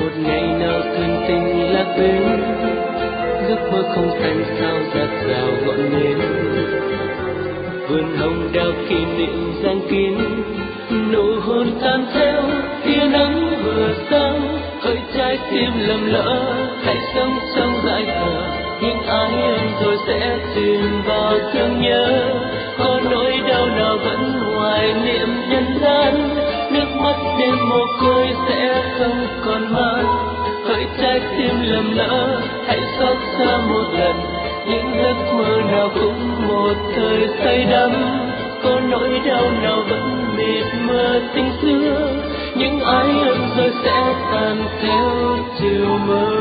Một ngày nào thân tình lạc bên, giấc mơ không thành sao giặt rào ngọn nến. Vườn hồng đào kỷ niệm giang kín nụ hôn tan theo, tia nắng vừa sáng hơi trái tim lầm lỡ, hãy sống trong dại khờ những ái em rồi sẽ chìm vào thương nhớ, có nỗi đau nào vẫn hoài niệm nhân gian mắt đêm mồ côi sẽ không còn mang hỡi trái tim lầm lỡ, hãy xót xa một lần. Những giấc mơ nào cũng một thời say đắm. Có nỗi đau nào vẫn mịt mờ tình xưa. Những ái ân rồi sẽ tan theo chiều mơ